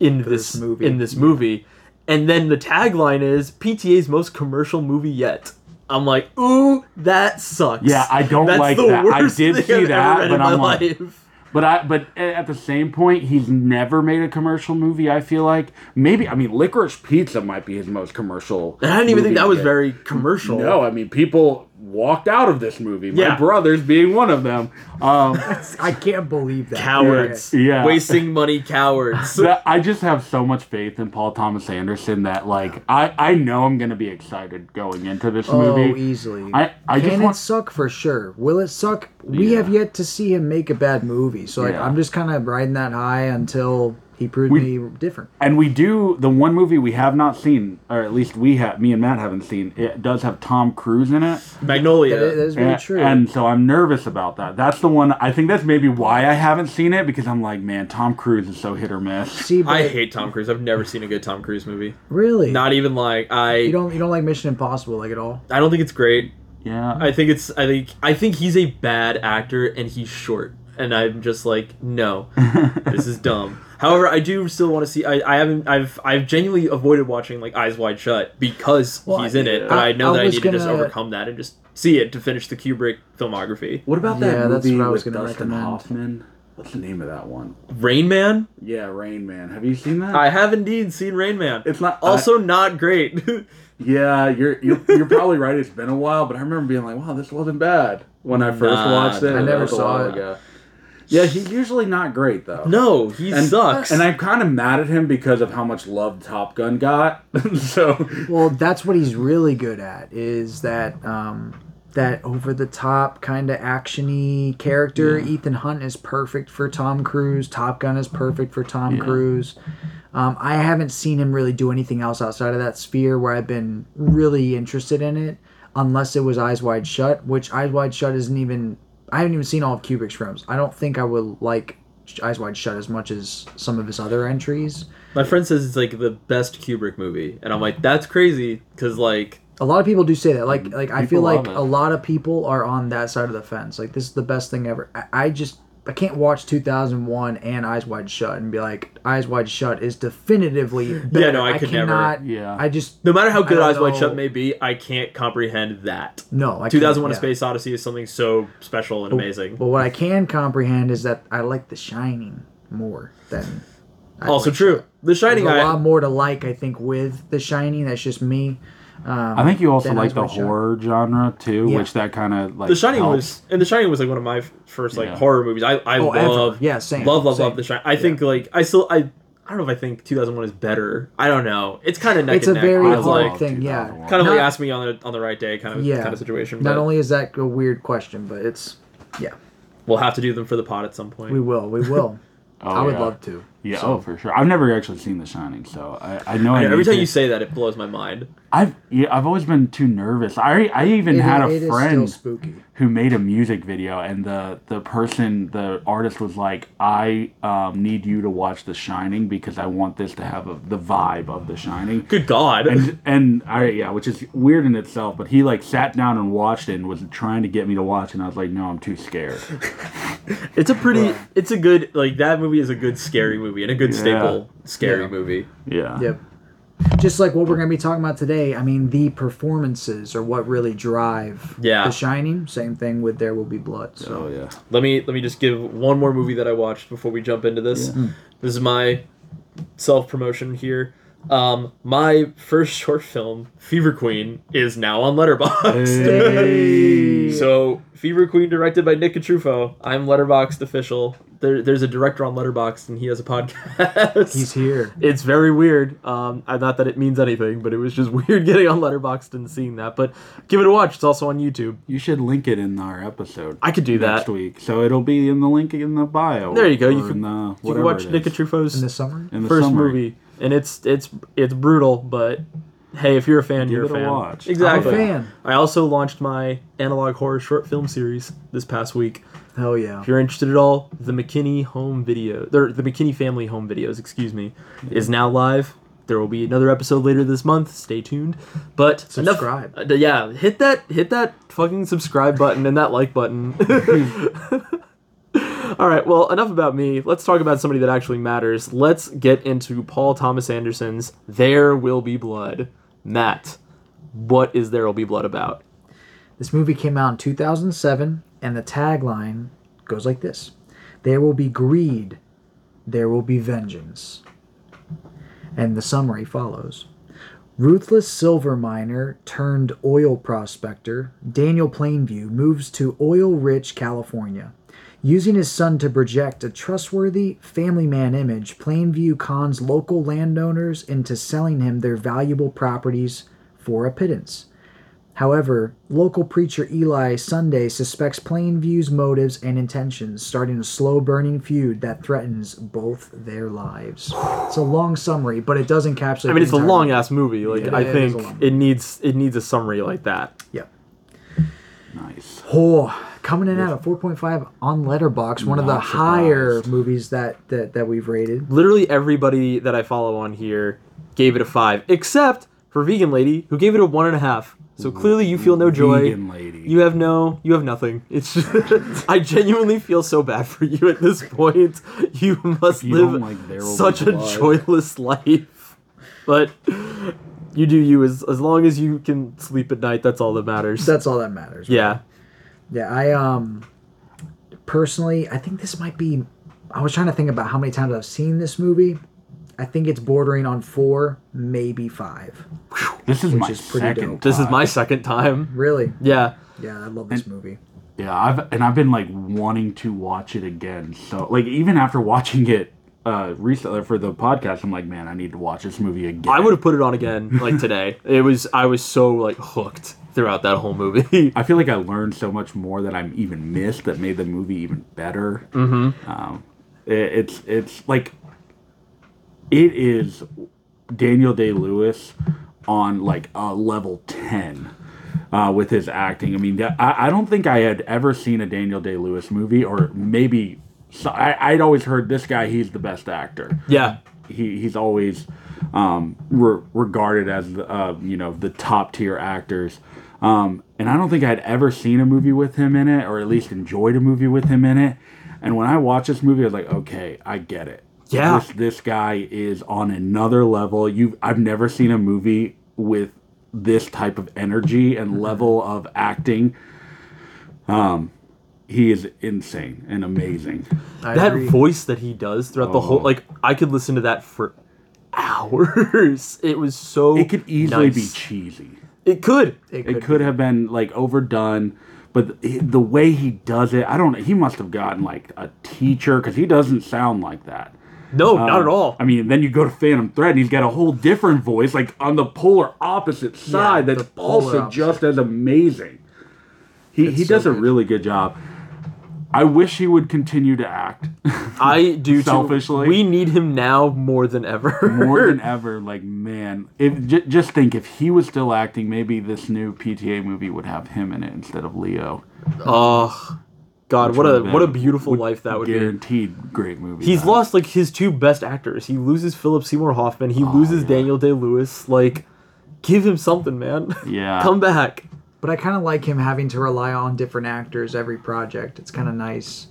in this, this movie. in this movie. And then the tagline is PTA's most commercial movie yet. I'm like, ooh, that sucks. Yeah, I don't That's like that. I did see I've that, but I'm my like- life. But I but at the same point, he's never made a commercial movie. I feel like maybe I mean Licorice Pizza might be his most commercial. And I didn't even think that was very commercial. No, I mean people walked out of this movie. My Yeah. brothers being one of them. Um, I can't believe that. cowards. Yeah. Wasting money, cowards. that- I just have so much faith in Paul Thomas Anderson that like I I know I'm gonna be excited going into this movie. Oh, movie. easily. I- I Can just it want- suck for sure? Will it suck? We Yeah. have yet to see him make a bad movie, so like Yeah. I'm just kind of riding that high until he proved We- me different. And we do the one movie we have not seen, or at least we have, me and Matt haven't seen. It does have Tom Cruise in it. Magnolia. That is, that is very and, true. and so I'm nervous about that. That's the one. I think that's maybe why I haven't seen it because I'm like, man, Tom Cruise is so hit or miss. see, but I hate Tom Cruise. I've never seen a good Tom Cruise movie. really. Not even like I. you don't you don't like Mission Impossible like at all? I don't think it's great. Yeah, I think it's. I think. I think he's a bad actor and he's short. And I'm just like, no, this is dumb. However, I do still want to see. I, I haven't. I've. I've genuinely avoided watching like Eyes Wide Shut because Well, he's in it. But I- I, know I that I was need to just overcome that and just see it to finish the Kubrick filmography. What about Yeah, that that's movie what I was with gonna Dustin recommend. Hoffman? What's the name of that one? Rain Man. Yeah, Rain Man. Have you seen that? I have indeed seen Rain Man. It's not- uh, also not great. yeah, you're, you're you're probably right. It's been a while, but I remember being like, wow, this wasn't bad when I first Nah, watched it. I never saw it. ago. Yeah, he's usually not great though. no, he and, sucks. And I'm kind of mad at him because of how much love Top Gun got. so Well, that's what he's really good at. Is that um, that over the top kind of actiony character? Ethan Hunt is perfect for Tom Cruise. Top Gun is perfect for Tom Yeah. Cruise. Um, I haven't seen him really do anything else outside of that sphere where I've been really interested in it, unless it was Eyes Wide Shut, which Eyes Wide Shut isn't even. I haven't even seen all of Kubrick's films. I don't think I would like Eyes Wide Shut as much as some of his other entries. My friend says it's like the best Kubrick movie, and I'm like, that's crazy because like A lot of people do say that. Like, like I feel like a lot of people are on that side of the fence. Like, this is the best thing ever. I, I just I can't watch 2001 and Eyes Wide Shut and be like, Eyes Wide Shut is definitively better. Yeah, no, I could never. cannot, Yeah. I just no matter how good Eyes don't Wide know. Shut may be, I can't comprehend that. no. I 2001: A. Space Odyssey is something so special and amazing. But what I can comprehend is that I like The Shining more than. Eyes also Wide true. Shut. The Shining, There's a I, lot more to like, I think, with The Shining. That's just me. Um, I think you also like the Wide Shut. horror genre too, Yeah. which that kind of like The Shining helps. was, and The Shining was like one of my first like Yeah. horror movies. I, I Oh, ever. love, Yeah, same, love, love, same. love The Shining. I think like I still, I, I don't know if I think 2001 is better. I don't know. It's kind of neck It's a neck. very I hard like, thing, yeah. kind of like ask me on the on the right day kind of Yeah. kind of situation. Not but only is that a weird question, but it's yeah. we'll have to do them for the pod at some point. We will. We will. Oh, I would yeah. love to. Yeah, So- oh for sure. I've never actually seen The Shining, so I, I know. I I every time to- you say that, it blows my mind. I've yeah, I've always been too nervous. I I even It- had a friend who made a music video, and the the person, the artist, was like, "I um, need you to watch The Shining because I want this to have a, the vibe of The Shining." Good God. And and I yeah, which is weird in itself. But he like sat down and watched it and was trying to get me to watch, and I was like, "No, I'm too scared." It's a pretty. It's a good like that movie is a good scary movie and a good Yeah. staple scary Yeah. movie. Yeah. Yep. Just like what we're going to be talking about today, I mean, the performances are what really drive Yeah. The Shining. Same thing with There Will Be Blood. So Oh yeah. Let me let me just give one more movie that I watched before we jump into this. Hmm. This is my self promotion here. Um, my first short film, Fever Queen, is now on Letterboxd. Hey. So Fever Queen, directed by Nick Truffaut. I'm Letterboxd official. There, there's a director on Letterboxd, and he has a podcast. he's here. It's very weird. Um, I- not that it means anything, but it was just weird getting on Letterboxd and seeing that. But give it a watch. It's also on YouTube. You should link it in our episode. I could do that next week, so it'll be in the link in the bio. There you go. You can, the, you can watch it Nick is. Truffaut's In the summer? In the first summary. movie, and it's it's it's brutal. But hey, if you're a fan, Give you're a it a fan. watch. Exactly. I'm a fan. I also launched my analog horror short film series this past week. Hell yeah. If you're interested at all, the McKinney home video, the McKinney family home videos, excuse me, is now live. There will be another episode later this month. Stay tuned. But Subscribe. Enough, uh, yeah, hit that hit that fucking subscribe button and that like button. all right. Well, enough about me. Let's talk about somebody that actually matters. Let's get into Paul Thomas Anderson's "There Will Be Blood." Matt, what is "There Will Be Blood" about? This movie came out in 2007, and the tagline goes like this There will be greed, there will be vengeance. And the summary follows Ruthless silver miner turned oil prospector, Daniel Plainview, moves to oil rich California. Using his son to project a trustworthy family man image, Plainview cons local landowners into selling him their valuable properties for a pittance. However, local preacher Eli Sunday suspects Plainview's motives and intentions, starting a slow burning feud that threatens both their lives. It's a long summary, but it does encapsulate. I mean, it's a long ass movie. Like Yeah, I it is think it needs it needs a summary like that. Yep. Nice. Oh, coming in at a 4.5 on Letterboxd, one of the Not higher movies that, that that we've rated. Literally everybody that I follow on here gave it a five, except for Vegan Lady, who gave it a one and a half. So clearly, you feel no joy. Vegan lady. You have no, you have nothing. It's just, I genuinely feel so bad for you at this point. You must you live like There Will Be such a Blood. joyless life, but you do you as as long as you can sleep at night. That's all that matters. That's all that matters. yeah. Yeah, I um personally, I think this might be. I was trying to think about how many times I've seen this movie. I think it's bordering on four, maybe five. This is my is second. dope. This is my second time. Really? Yeah. Yeah, I love this movie. Yeah, I've and I've been like wanting to watch it again. So like even after watching it uh recently for the podcast, I'm like, man, I need to watch this movie again. I would have put it on again like today. it was I was so like hooked throughout that whole movie. I feel like I learned so much more that I'm even missed that made the movie even better. Mm-hmm. Um, it, it's it's like it is Daniel Day Lewis on like a level ten uh, with his acting. I mean, I, I don't think I had ever seen a Daniel Day Lewis movie, or maybe so, I, I'd always heard this guy. He's the best actor yeah. he he's always um, re- regarded as the, uh, you know the top tier actors. Um, and I don't think I'd ever seen a movie with him in it, or at least enjoyed a movie with him in it. And when I watched this movie, I was like, okay, I get it. Yeah. this, this guy is on another level. You, I've never seen a movie with this type of energy and level of acting. Um, he is insane and amazing. I that agree. voice that he does throughout the whole Oh. like I could listen to that for hours. It was so It could easily be cheesy. It could. It could have been like overdone, but the, the way he does it, I don't. Know he must have gotten like a teacher because he doesn't sound like that. No, not Um, at all. I mean, then you go to Phantom Thread, and he's got a whole different voice, like on the polar opposite side. that's also opposite. just as amazing. He he so does a really good job. I wish he would continue to act I do too. Selfishly. We need him now more than ever. more than ever. Like man, if j- just think if he was still acting, maybe this new PTA movie would have him in it instead of Leo. Oh, God, which what a what a beautiful life that would be. guaranteed great movie. He's time. lost like his two best actors. He loses Philip Seymour Hoffman. He oh, loses Oh, yeah. Daniel Day Lewis. Like, give him something, man. Yeah. Come back. But I kind of like him having to rely on different actors every project. It's kind of nice.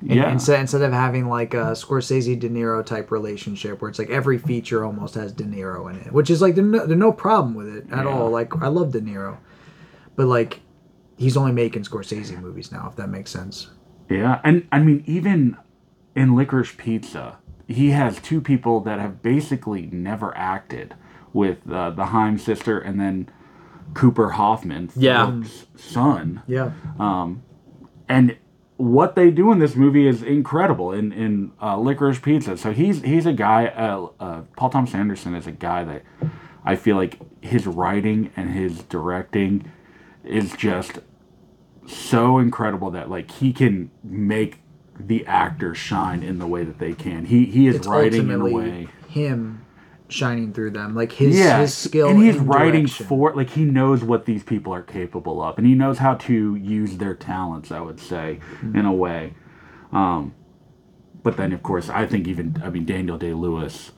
And Yeah. Instead, instead of having like a Scorsese De Niro type relationship where it's like every feature almost has De Niro in it, which is like there's no, there's no problem with it at Yeah. all. Like I love De Niro, but like he's only making Scorsese movies now, if that makes sense. Yeah, and I mean, even in Licorice Pizza, he has two people that have basically never acted with uh, the Haim sister and then Cooper Hoffman, Yeah. Son. Yeah. And what they do in this movie is incredible in in uh, Licorice Pizza. So he's he's a guy. Uh, uh, Paul Thomas Anderson is a guy that I feel like his writing and his directing is just so incredible that like he can make the actors shine in the way that they can. He he is It's writing in a way. him shining through them, like his Yeah, his skill and he's in writing direction. for like he knows what these people are capable of, and he knows how to use their talents. I would say, Mm-hmm. in a way. Um, but then, of course, I think even I mean Daniel Day Lewis.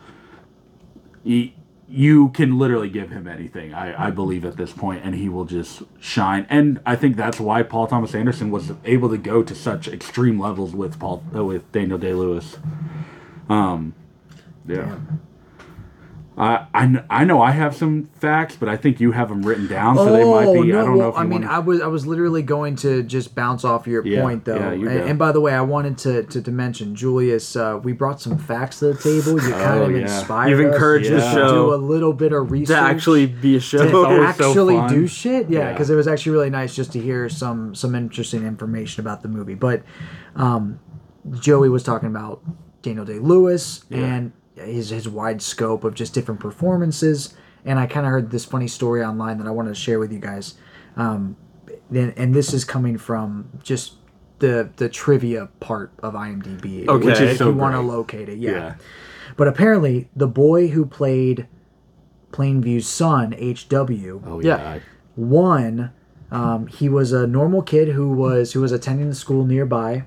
He, you can literally give him anything. I, I believe at this point, and he will just shine. And I think that's why Paul Thomas Anderson was able to go to such extreme levels with Paul uh, with Daniel Day Lewis. Um, yeah. I, I, I know I have some facts, but I think you have them written down, so they might be. I don't know Oh, well, if you I mean, wanna- I was I was literally going to just bounce off your Yeah, point though. yeah, you and, and by the way, I wanted to to, to mention Julius. Uh, we brought some facts to the table. You kind Oh, of yeah. inspired. You've us encouraged the to show do a little bit of research To actually be a show. always so actually fun. do shit. Yeah, Yeah. because it was actually really nice just to hear some some interesting information about the movie. But um, Joey was talking about Daniel Day Lewis and his his wide scope of just different performances. And I kind of heard this funny story online that I wanted to share with you guys. Um, and, and this is coming from just the the trivia part of IMDb, Okay. which is So if you want to locate it. Yeah. Yeah. But apparently, the boy who played Plainview's son, HW, oh yeah. yeah, one um, he was a normal kid who was who was attending the school nearby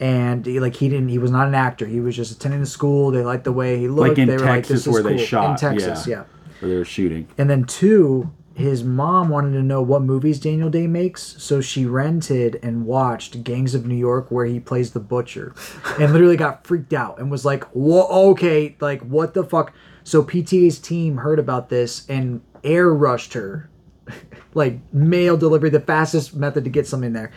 and he, like he didn't he was not an actor he was just attending the school they liked the way he looked Like in they were like Texas this is they cool. shot, in texas yeah. yeah. where they were shooting. and then two his mom wanted to know what movies daniel day makes so she rented and watched gangs of new york where he plays the butcher and literally got freaked out and was like whoa okay like what the fuck so pta's team heard about this and air rushed her like mail delivery, the fastest method to get something there.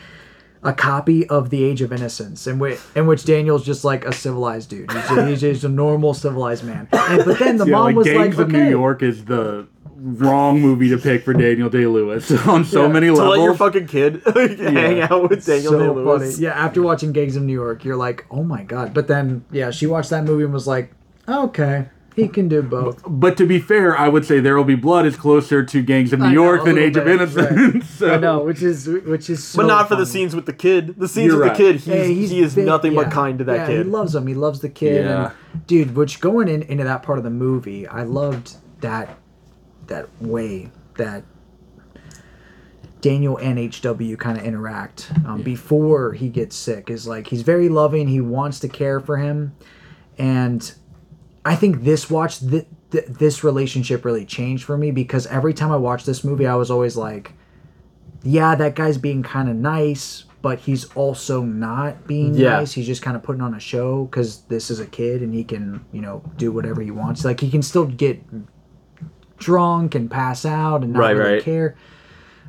A copy of The Age of Innocence, in which in which Daniel's just like a civilized dude. He's, a, he's just a normal civilized man. And, but then the Yeah, mom like was Gangs like, of okay. New York is the wrong movie to pick for Daniel Day Lewis on so Yeah. many To levels. let your fucking kid hang out with Daniel so Day Lewis. funny. Yeah, after watching Gangs of New York, you're like, oh my god. But then, yeah, she watched that movie and was like, okay, he can do both. But to be fair, I would say There Will Be Blood is closer to Gangs of New I know, York a than little Age of bit, Innocence. so. I know, which is which is so But not for the funny. scenes with the kid. The scenes You're with right. the kid, he's, Hey, he's he is big- nothing yeah. but kind to that yeah, kid. He loves him. He loves the kid. Yeah. And, dude, which going in, into that part of the movie, I loved that that way that Daniel and HW kind of interact um, before he gets sick. Is like he's very loving. He wants to care for him, and I think this watch th- th- this relationship really changed for me because every time I watched this movie, I was always like, yeah, that guy's being kind of nice, but he's also not being Yeah. nice. He's just kind of putting on a show because this is a kid and he can, you know, do whatever he wants. Like he can still get drunk and pass out and not Right, really right. care.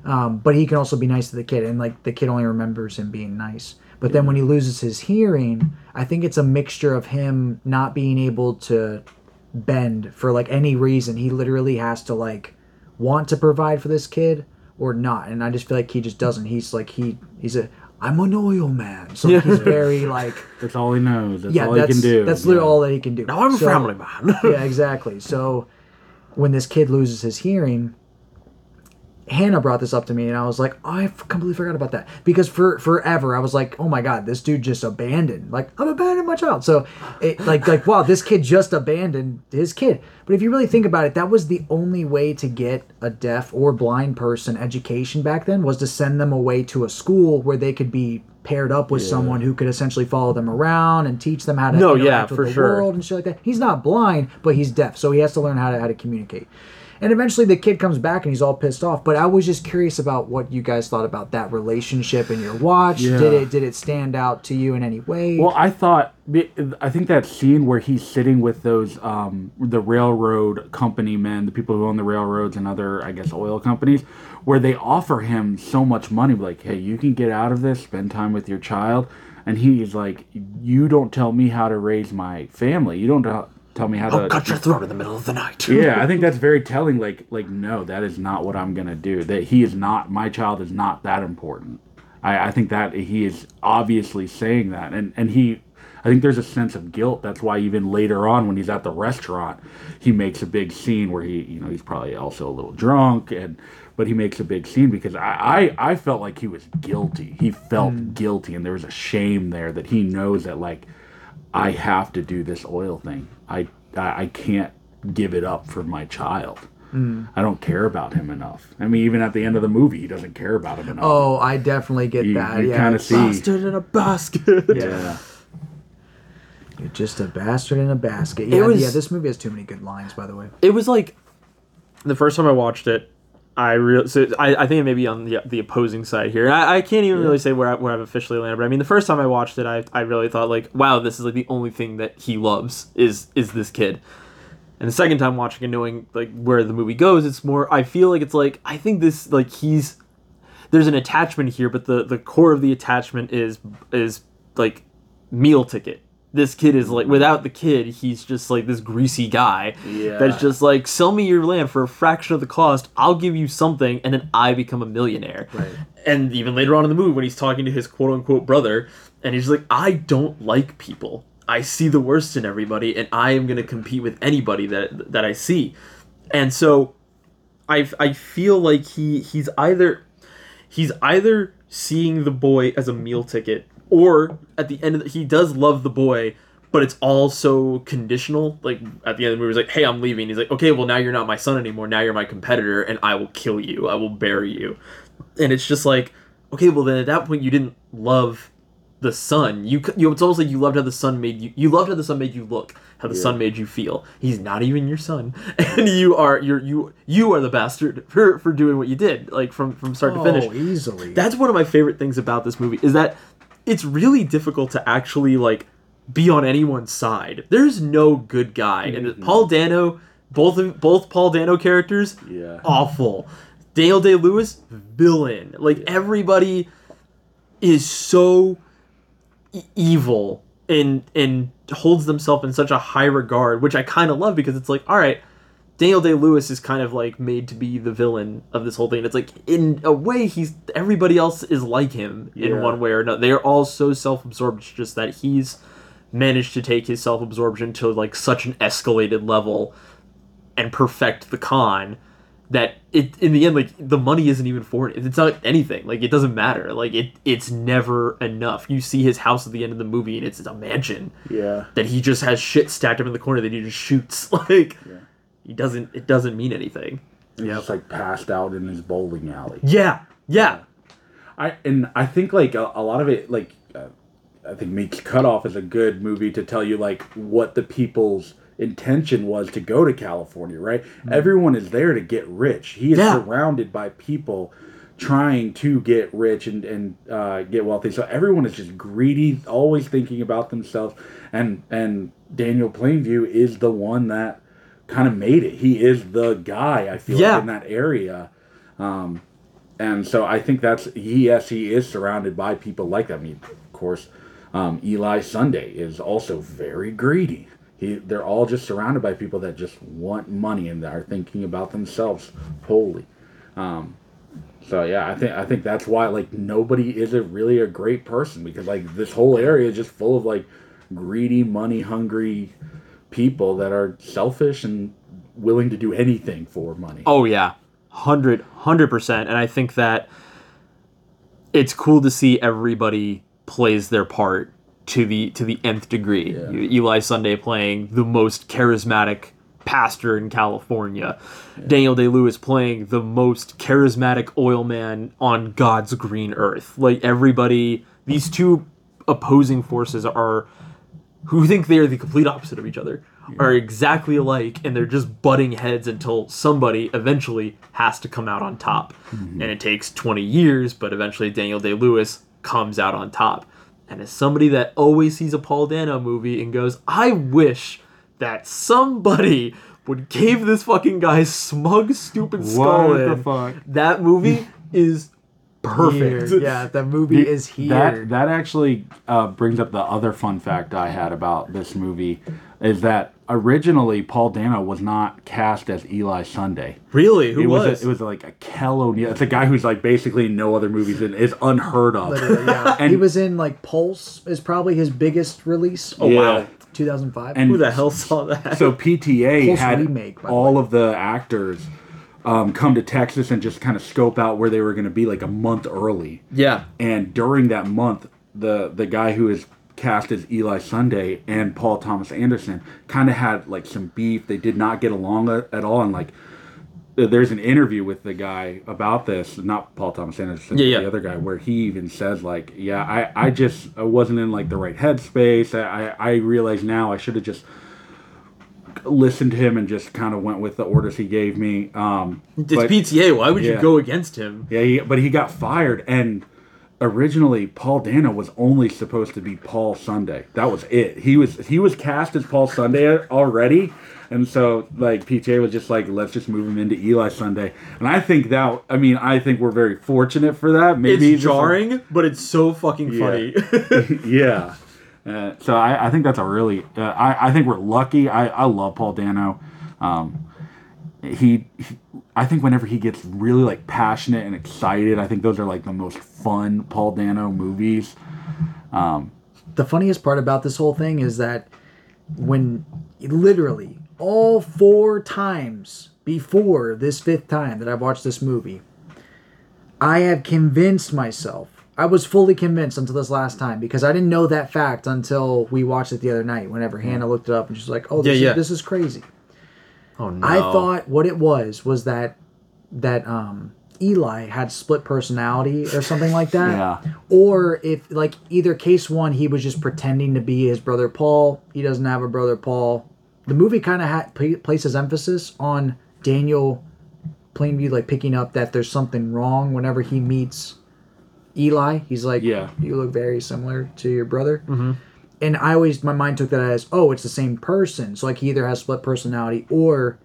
Um, but he can also be nice to the kid, and like the kid only remembers him being nice. But then when he loses his hearing, I think it's a mixture of him not being able to bend for like any reason. He literally has to like want to provide for this kid or not, and I just feel like he just doesn't. He's like he he's a I'm an oil man. So he's very like That's all he knows. That's yeah, all that's he can do. that's literally Yeah. all that he can do. Now I'm a family man. yeah, exactly. So when this kid loses his hearing, Hannah brought this up to me, and I was like, oh, I completely forgot about that because for forever I was like, oh my god, this dude just abandoned. Like I'm abandoning my child. So it like like wow, this kid just abandoned his kid. But if you really think about it, that was the only way to get a deaf or blind person education back then was to send them away to a school where they could be paired up with someone who could essentially follow them around and teach them how to No, yeah, with for the sure. world and shit like that. He's not blind, but he's deaf, so he has to learn how to how to communicate. And eventually, the kid comes back and he's all pissed off. But I was just curious about what you guys thought about that relationship in your watch. Yeah. Did it did it stand out to you in any way? Well, I thought I think that scene where he's sitting with those um, the railroad company men, the people who own the railroads and other I guess oil companies, where they offer him so much money, like, hey, you can get out of this, spend time with your child, and he's like, you don't tell me how to raise my family. You don't tell me how to Cut your throat in the middle of the night. yeah, I think that's very telling. Like, like no, that is not what I'm gonna do. That he is not. My child is not that important. I, I think that he is obviously saying that, and and he, I think there's a sense of guilt. That's why even later on, when he's at the restaurant, he makes a big scene where he, you know, he's probably also a little drunk, and but he makes a big scene because I, I, I felt like he was guilty. He felt mm. guilty, and there was a shame there that he knows that like I have to do this oil thing. I I, I can't give it up for my child. Hmm. I don't care about him enough. I mean, even at the end of the movie, he doesn't care about him enough. oh, I definitely get you, that. you yeah, kind of it's- see. Bastard in a basket. Yeah. You're just a bastard in a basket. Yeah, was- yeah. This movie has too many good lines, by the way. it was like the first time I watched it. I real so I, I think it may be on the the opposing side here. I, I can't even really say where I, where I've officially landed, but I mean the first time I watched it, I, I really thought like, wow, this is like the only thing that he loves is is this kid. And the second time watching and knowing like where the movie goes, it's more. I feel like it's like I think this like he's there's an attachment here, but the the core of the attachment is is like meal ticket. This kid is like without the kid, he's just like this greasy guy Yeah. that's just like sell me your land for a fraction of the cost. I'll give you something, and then I become a millionaire. Right. And even later on in the movie, when he's talking to his quote unquote brother, and he's like, I don't like people. I see the worst in everybody, and I am going to compete with anybody that that I see. And so, I I feel like he he's either he's either seeing the boy as a meal ticket, or at the end of the, he does love the boy, but it's all so conditional. Like at the end of the movie, he's like, "Hey, I'm leaving." He's like, "Okay, well now you're not my son anymore. Now you're my competitor, and I will kill you. I will bury you." And it's just like, okay, well then at that point you didn't love the son. You you it's almost like you loved how the son made you. You loved how the son made you look. How the son made you feel. He's not even your son, and you are you're you you are the bastard for for doing what you did, like from from start to oh, finish. Oh, easily. That's one of my favorite things about this movie is that it's really difficult to actually like be on anyone's side. There's no good guy, and mm-hmm. Paul Dano, both of both Paul Dano characters, Yeah. awful. Daniel Day Lewis, villain. Like everybody is so e- evil and and holds themselves in such a high regard, which I kind of love because it's like, all right, Daniel Day Lewis is kind of like made to be the villain of this whole thing. It's like in a way he's everybody else is like him in Yeah. one way or another. They're all so self-absorbed. It's just that he's managed to take his self-absorption to like such an escalated level and perfect the con that it in the end like the money isn't even for it. It's not anything. Like it doesn't matter. Like it it's never enough. You see his house at the end of the movie and it's a mansion Yeah. that he just has shit stacked up in the corner that he just shoots. Like he doesn't it doesn't mean anything. He's just like passed out in his bowling alley. Yeah. Yeah. I and I think like a, a lot of it like uh, I think Meek's Cutoff is a good movie to tell you like what the people's intention was to go to California, right? Everyone is there to get rich. He is Yeah. surrounded by people trying to get rich and and uh, get wealthy. So everyone is just greedy, always thinking about themselves. And and Daniel Plainview is the one that kind of made it. He is the guy. I feel Yeah. like in that area. Um, and so I think that's he. Yes, he is surrounded by people like that. I mean, of course, um, Eli Sunday is also very greedy. He, they're all just surrounded by people that just want money and are thinking about themselves wholly. Um, So yeah, I think I think that's why like nobody is a really a great person because like this whole area is just full of like greedy, money hungry people that are selfish and willing to do anything for money. Oh yeah, hundred hundred percent. And I think that it's cool to see everybody plays their part to the to the nth degree. You- Eli Sunday playing the most charismatic pastor in California. Daniel Day Lewis playing the most charismatic oil man on God's green earth. Like everybody, these two opposing forces are who think they are the complete opposite of each other are exactly alike and they're just butting heads until somebody eventually has to come out on top. Mm-hmm. And it takes 20 years but eventually daniel day-lewis comes out on top. And as somebody that always sees a paul dano movie and goes i wish that somebody would cave this fucking guy's smug stupid skull What the in fuck? that movie is perfect Here. Yeah, the movie is here. That that actually uh, brings up the other fun fact I had about this movie is that originally Paul Dano was not cast as Eli Sunday. really who it was, was, a, it was like a Kel O'Neill. It's a guy who's like basically in no other movies and is unheard of. Literally, yeah. And- he was in like Pulse is probably his biggest release. oh wow 2005. And who the hell saw that so PTA Pulse had remake, by the all of the actors um, come to Texas and just kind of scope out where they were going to be like a month early. yeah And during that month, the the guy who is cast as Eli Sunday and Paul Thomas Anderson kind of had like some beef. They did not get along a- at all, and like there's an interview with the guy about this, not Paul Thomas Anderson, Yeah, yeah. the other guy, where he even says like, yeah, I I just I wasn't in like the right headspace. I I, I realize now I should have just listened to him and just kind of went with the orders he gave me. Um, It's but- PTA. Why would you go against him? yeah, he, but he got fired, and originally Paul Dano was only supposed to be Paul Sunday. That was it. He was he was cast as Paul Sunday already, and so like PTA was just like, let's just move him into Eli Sunday. And I think that I mean I think we're very fortunate for that. Maybe It's just, like- jarring, but it's so fucking funny. yeah. Uh, so I, I think that's a really uh, I, I think we're lucky. I, I love Paul Dano. Um, he, he I think whenever he gets really like passionate and excited, I think those are like the most fun Paul Dano movies. the funniest part about this whole thing is that when literally all four times before this fifth time that I've watched this movie, I have convinced myself. I was fully convinced until this last time because I didn't know that fact until we watched it the other night. Whenever Hannah looked it up and she's like, "Oh, this, Yeah, yeah. Is, this is crazy." oh no! I thought what it was was that that um Eli had split personality or something like that. Yeah. Or if like either case one, he was just pretending to be his brother Paul. He doesn't have a brother Paul. The movie kind of ha- pla- places emphasis on Daniel Plainview like picking up that there's something wrong whenever he meets Eli. He's like, Yeah. you look very similar to your brother." Mm-hmm. And I always my mind took that as, "Oh, it's the same person." So like he either has split personality or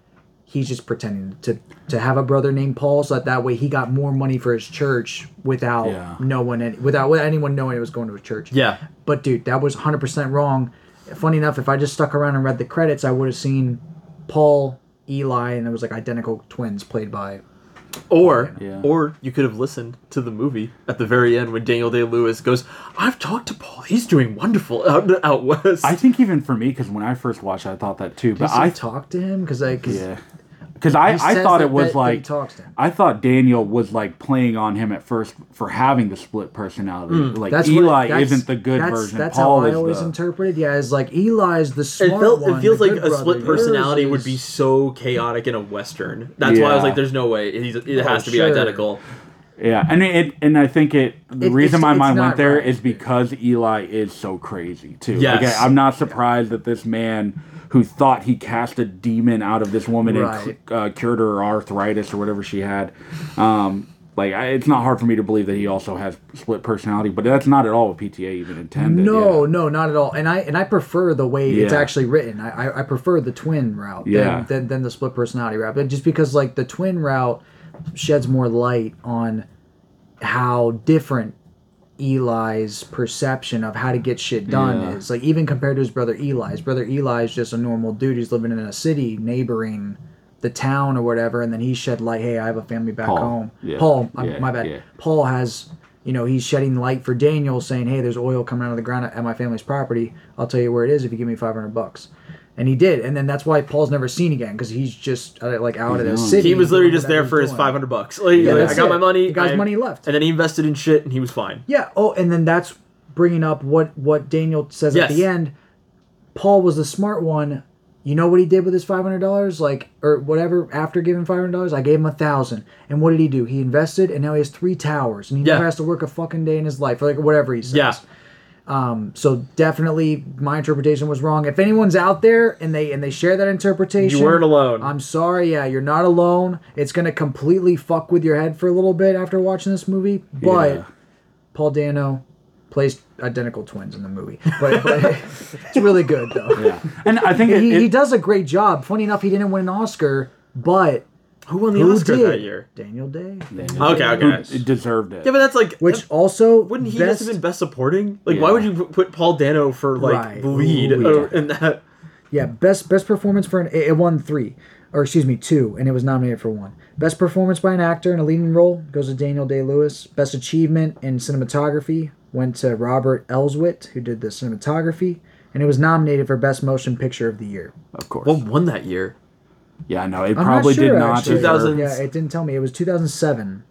he's just pretending to to have a brother named Paul, so that that way he got more money for his church without Yeah. no one any, without without anyone knowing it was going to a church. Yeah. But dude, that was 100% wrong. Funny enough, if I just stuck around and read the credits, I would have seen Paul, Eli, and it was like identical twins played by. Or, Yeah. or you could have listened to the movie at the very end when Daniel Day Lewis goes, "I've talked to Paul. He's doing wonderful out out west." I think even for me, because when I first watched, it, I thought that too. But I talked to him because I cause Yeah. Because I, I thought it was that- that he like talks to him. I thought Daniel was like playing on him at first for having the split personality. Like Mm. that's Eli what, that's- isn't the good that's, version. That's Paul how I is always the interpreted. Yeah, as like Eli's the smart it felt one. it feels like a brother. split Yours personality would be so chaotic in a western. That's why I was like, "There's no way He's, it Oh, has to be sure. identical." yeah, and it and I think it the It- reason it's- my it's mind went there right. is because Eli is so crazy too. Yes. Like, I- I'm not surprised that this man who thought he cast a demon out of this woman Right. and uh, cured her arthritis or whatever she had. Um, like I, it's not hard for me to believe that he also has split personality, but that's not at all what PTA even intended. No, yeah. no, not at all. And I and I prefer the way it's actually written. I, I, I prefer the twin route Yeah. than, than than the split personality route. But just because like the twin route sheds more light on how different Eli's perception of how to get shit done Yeah. is. Like even compared to his brother Eli. His brother Eli is just a normal dude who's living in a city neighboring the town or whatever, and then he shed light. Hey, I have a family back Paul. home. Yeah. Paul, Yeah, my bad. Paul has, you know, he's shedding light for Daniel, saying, "Hey, there's oil coming out of the ground at my family's property. I'll tell you where it is if you give me 500 bucks." And he did, and then that's why Paul's never seen again because he's just uh, like out of the city. He was literally just there for he's his 500 bucks. Like, Yeah, like, I got it. my money. The guy's I- money left. And then he invested in shit and he was fine. Yeah. Oh, and then that's bringing up what what Daniel says at the end. Paul was the smart one. You know what he did with his five hundred dollars, like or whatever. After giving five hundred dollars, I gave him a thousand. And what did he do? He invested, and now he has three towers, and he Yeah. never has to work a fucking day in his life, or like whatever he says. Yeah. Um. So definitely, my interpretation was wrong. If anyone's out there and they and they share that interpretation, You weren't alone. I'm sorry. Yeah, you're not alone. It's gonna completely fuck with your head for a little bit after watching this movie, but. Yeah. Paul Dano plays identical twins in the movie, but, but it's really good though. Yeah. And I think it, He, it- he does a great job. Funny enough, he didn't win an Oscar, but Who won the who Oscar did? that year? Daniel Day. Okay, okay. it deserved it. Yeah, but that's like. Which also wouldn't he best, just have been best supporting? Like, why would you put- put Paul Dano for like Right. lead Ooh, uh, in that? yeah best best performance for an it it won three or excuse me two, and it was nominated for one. Best performance by an actor in a leading role goes to Daniel Day Lewis. Best achievement in cinematography went to Robert Elswit, who did the cinematography, and it was nominated for best motion picture of the year. Of course. What won that year? Yeah, no, it I'm probably not sure, did not actually. 2000 Yeah, it didn't tell me. It was 2007.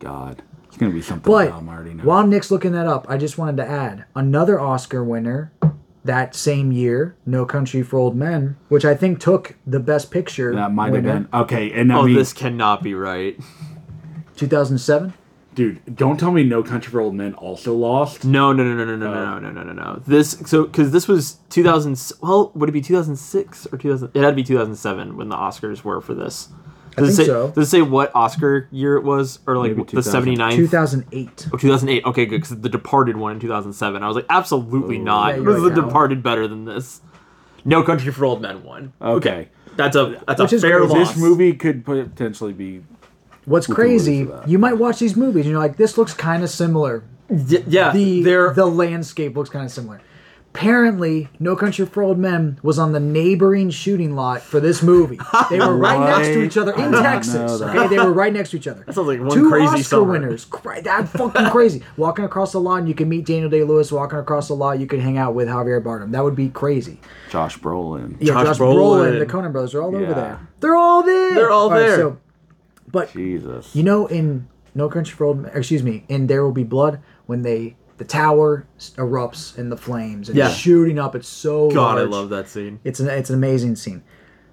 God, it's gonna be something But dumb. I already know. while Nick's looking that up, I just wanted to add another Oscar winner that same year, No Country for Old Men, which I think took the Best Picture. that might have winner, been okay. And I Oh, mean, this cannot be right. 2007. Dude, don't tell me No Country for Old Men also lost. No, no, no, no, no, no, no, oh. no, no, no, no. This so because this was 2000. Well, would it be 2006 or 2000? It had to be 2007 when the Oscars were for this. Does it think say, so. Does it say what Oscar year it was, or like Maybe the 2000. 79th? 2008. Oh, 2008. Okay, good. Because The Departed won in 2007. I was like, absolutely not. Yeah, you're was The now. Departed better than this? No Country for Old Men won. Okay. That's a that's Which a is fair crazy. loss. This movie could potentially be. What's can crazy, lose to that. you might watch these movies and you're like, this looks kind of similar. Y- yeah, The the landscape looks kind of similar. Apparently, No Country for Old Men was on the neighboring shooting lot for this movie. They were right next to each other in did not know Texas. Okay, they were right next to each other. That sounds like one Two crazy Oscar summer. winners. Cra- That's fucking crazy. Walking across the lot, and you can meet Daniel Day Lewis. Walking across the lot, you can hang out with Javier Bardem. That would be crazy. Josh Brolin. Yeah, Josh Josh, Brolin, Brolin. the Coen brothers are all over there. They're all there. They're all there. so, but Jesus. you know, in No Country for Old Men, excuse me, in There Will Be Blood, when they the tower erupts in the flames and Yeah. shooting up, it's so God, I large. love that scene. It's an it's an amazing scene.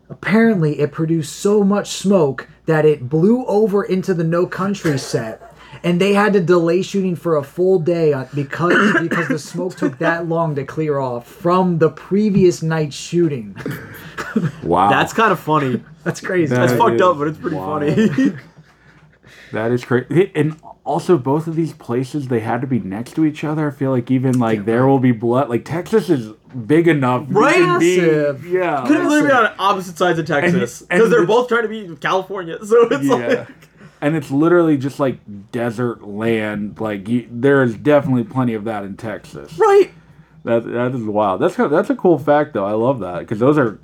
Apparently, it produced so much smoke that it blew over into the No Country set, and they had to delay shooting for a full day uh, because because the smoke took that long to clear off from the previous night's shooting. wow. That's kind of funny. That's crazy. That That's fucked up, but it's pretty wild. funny. That is crazy. And also, both of these places they had to be next to each other. I feel like even like there will be blood. Like Texas is big enough, Right? be- Massive. yeah, Could have literally been on opposite sides of Texas because they're the- both trying to be California. So it's yeah. like And it's literally just like desert land. Like you, there is definitely plenty of that in Texas. right. That that is wild. That's kind of- that's a cool fact though. I love that because those are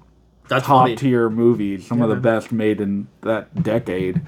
That's top tier movies. Some of the man. best made in that decade.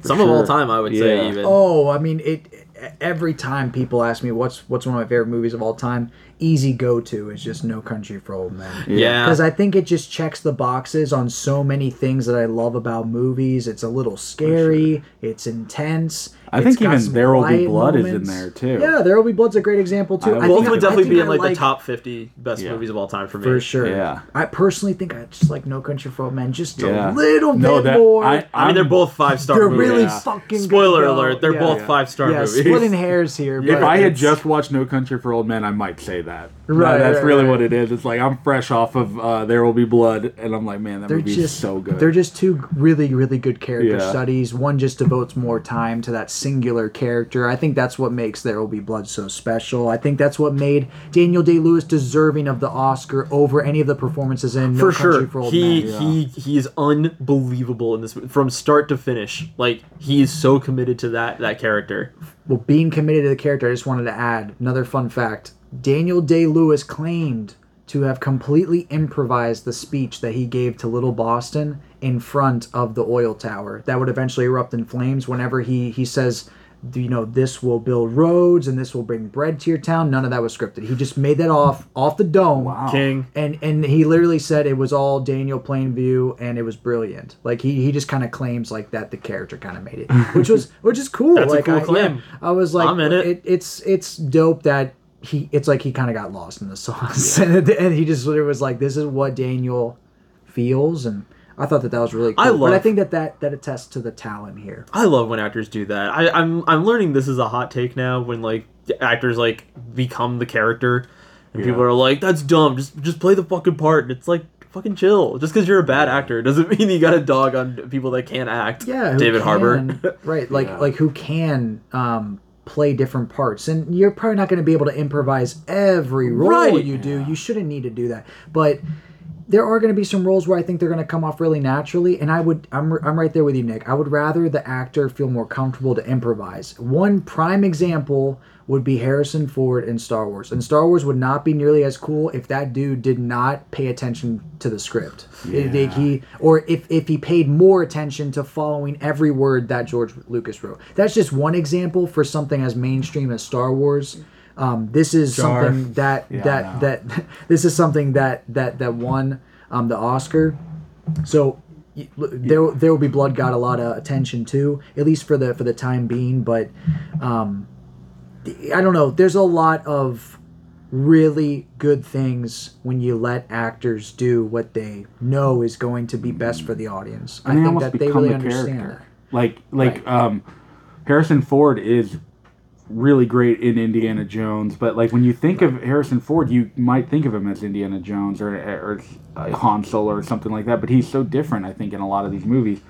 for Some of all time, I would say even. Oh, I mean, it. Every time people ask me what's what's one of my favorite movies of all time, easy go to is just No Country for Old Men. yeah. Because I think it just checks the boxes on so many things that I love about movies. It's a little scary. It's intense. I it's think even some There Will Be quiet Blood is in there, too. Yeah, There Will Be Blood's a great example too. I I Both think, would definitely be in like, like the top 50 best Yeah. movies of all time for me. for sure. Yeah. I personally think I just like No Country for Old Men just Yeah. a little No, bit that- more. I- I mean, they're both five star they're movies. really Yeah. fucking. good, Spoiler though. alert, they're Yeah. both five star Yeah, movies. splitting hairs here. If I had just watched No Country for Old Men, I might say that. Right, No, that's right, really right. what it is. It's like I'm fresh off of uh, There Will Be Blood, and I'm like, man, that they're movie just is so good. They're just two really, really good character Yeah. studies. One just devotes more time to that singular character. I think that's what makes There Will Be Blood so special. I think that's what made Daniel Day Lewis deserving of the Oscar over any of the performances in No for Country sure. for Old He Men. he he is unbelievable in this from start to finish. Like he is so committed to that that character. Well, being committed to the character, I just wanted to add another fun fact. Daniel Day Lewis claimed to have completely improvised the speech that he gave to Little Boston in front of the oil tower that would eventually erupt in flames whenever he he says you know this will build roads and this will bring bread to your town none of that was scripted he just made that off off the dome King. and and he literally said it was all Daniel Plainview and it was brilliant. Like he, he just kind of claims like that the character kind of made it, which was which is cool. That's a like cool I, claim. yeah, I was like, I'm in it. it's it's dope that he it's like he kind of got lost in the sauce and, and he just literally was like, this is what Daniel feels and. I thought that that was really cool, I but I think that, that that attests to the talent here. I love when actors do that. I, I'm I'm learning this is a hot take now when like actors like become the character, and people are like, "That's dumb. Just just play the fucking part." And it's like fucking chill. Just because you're a bad actor doesn't mean you got a dog on people that can't act. yeah David Harbour. right like Yeah. like who can um play different parts and you're probably not going to be able to improvise every role Right. you do you shouldn't need to do that but there are going to be some roles where I think they're going to come off really naturally, and I would I'm, I'm right there with you, Nick. I would rather the actor feel more comfortable to improvise. One prime example would be Harrison Ford in Star Wars, and Star Wars would not be nearly as cool if that dude did not pay attention to the script. It- it- he or if if he paid more attention to following every word that George Lucas wrote. That's just one example for something as mainstream as Star Wars. Um, this is Jar. something that Yeah, that that this is something that that that won um, the Oscar. So there there will be blood got a lot of attention too, at least for the for the time being. But um, I don't know. There's a lot of really good things when you let actors do what they know is going to be best for the audience. I and they think that they really understand character. that. Like like Right. um, Harrison Ford is really great in Indiana Jones, but like when you think of Harrison Ford, you might think of him as Indiana Jones or or Han Solo or something like that. But he's so different, I think, in a lot of these movies.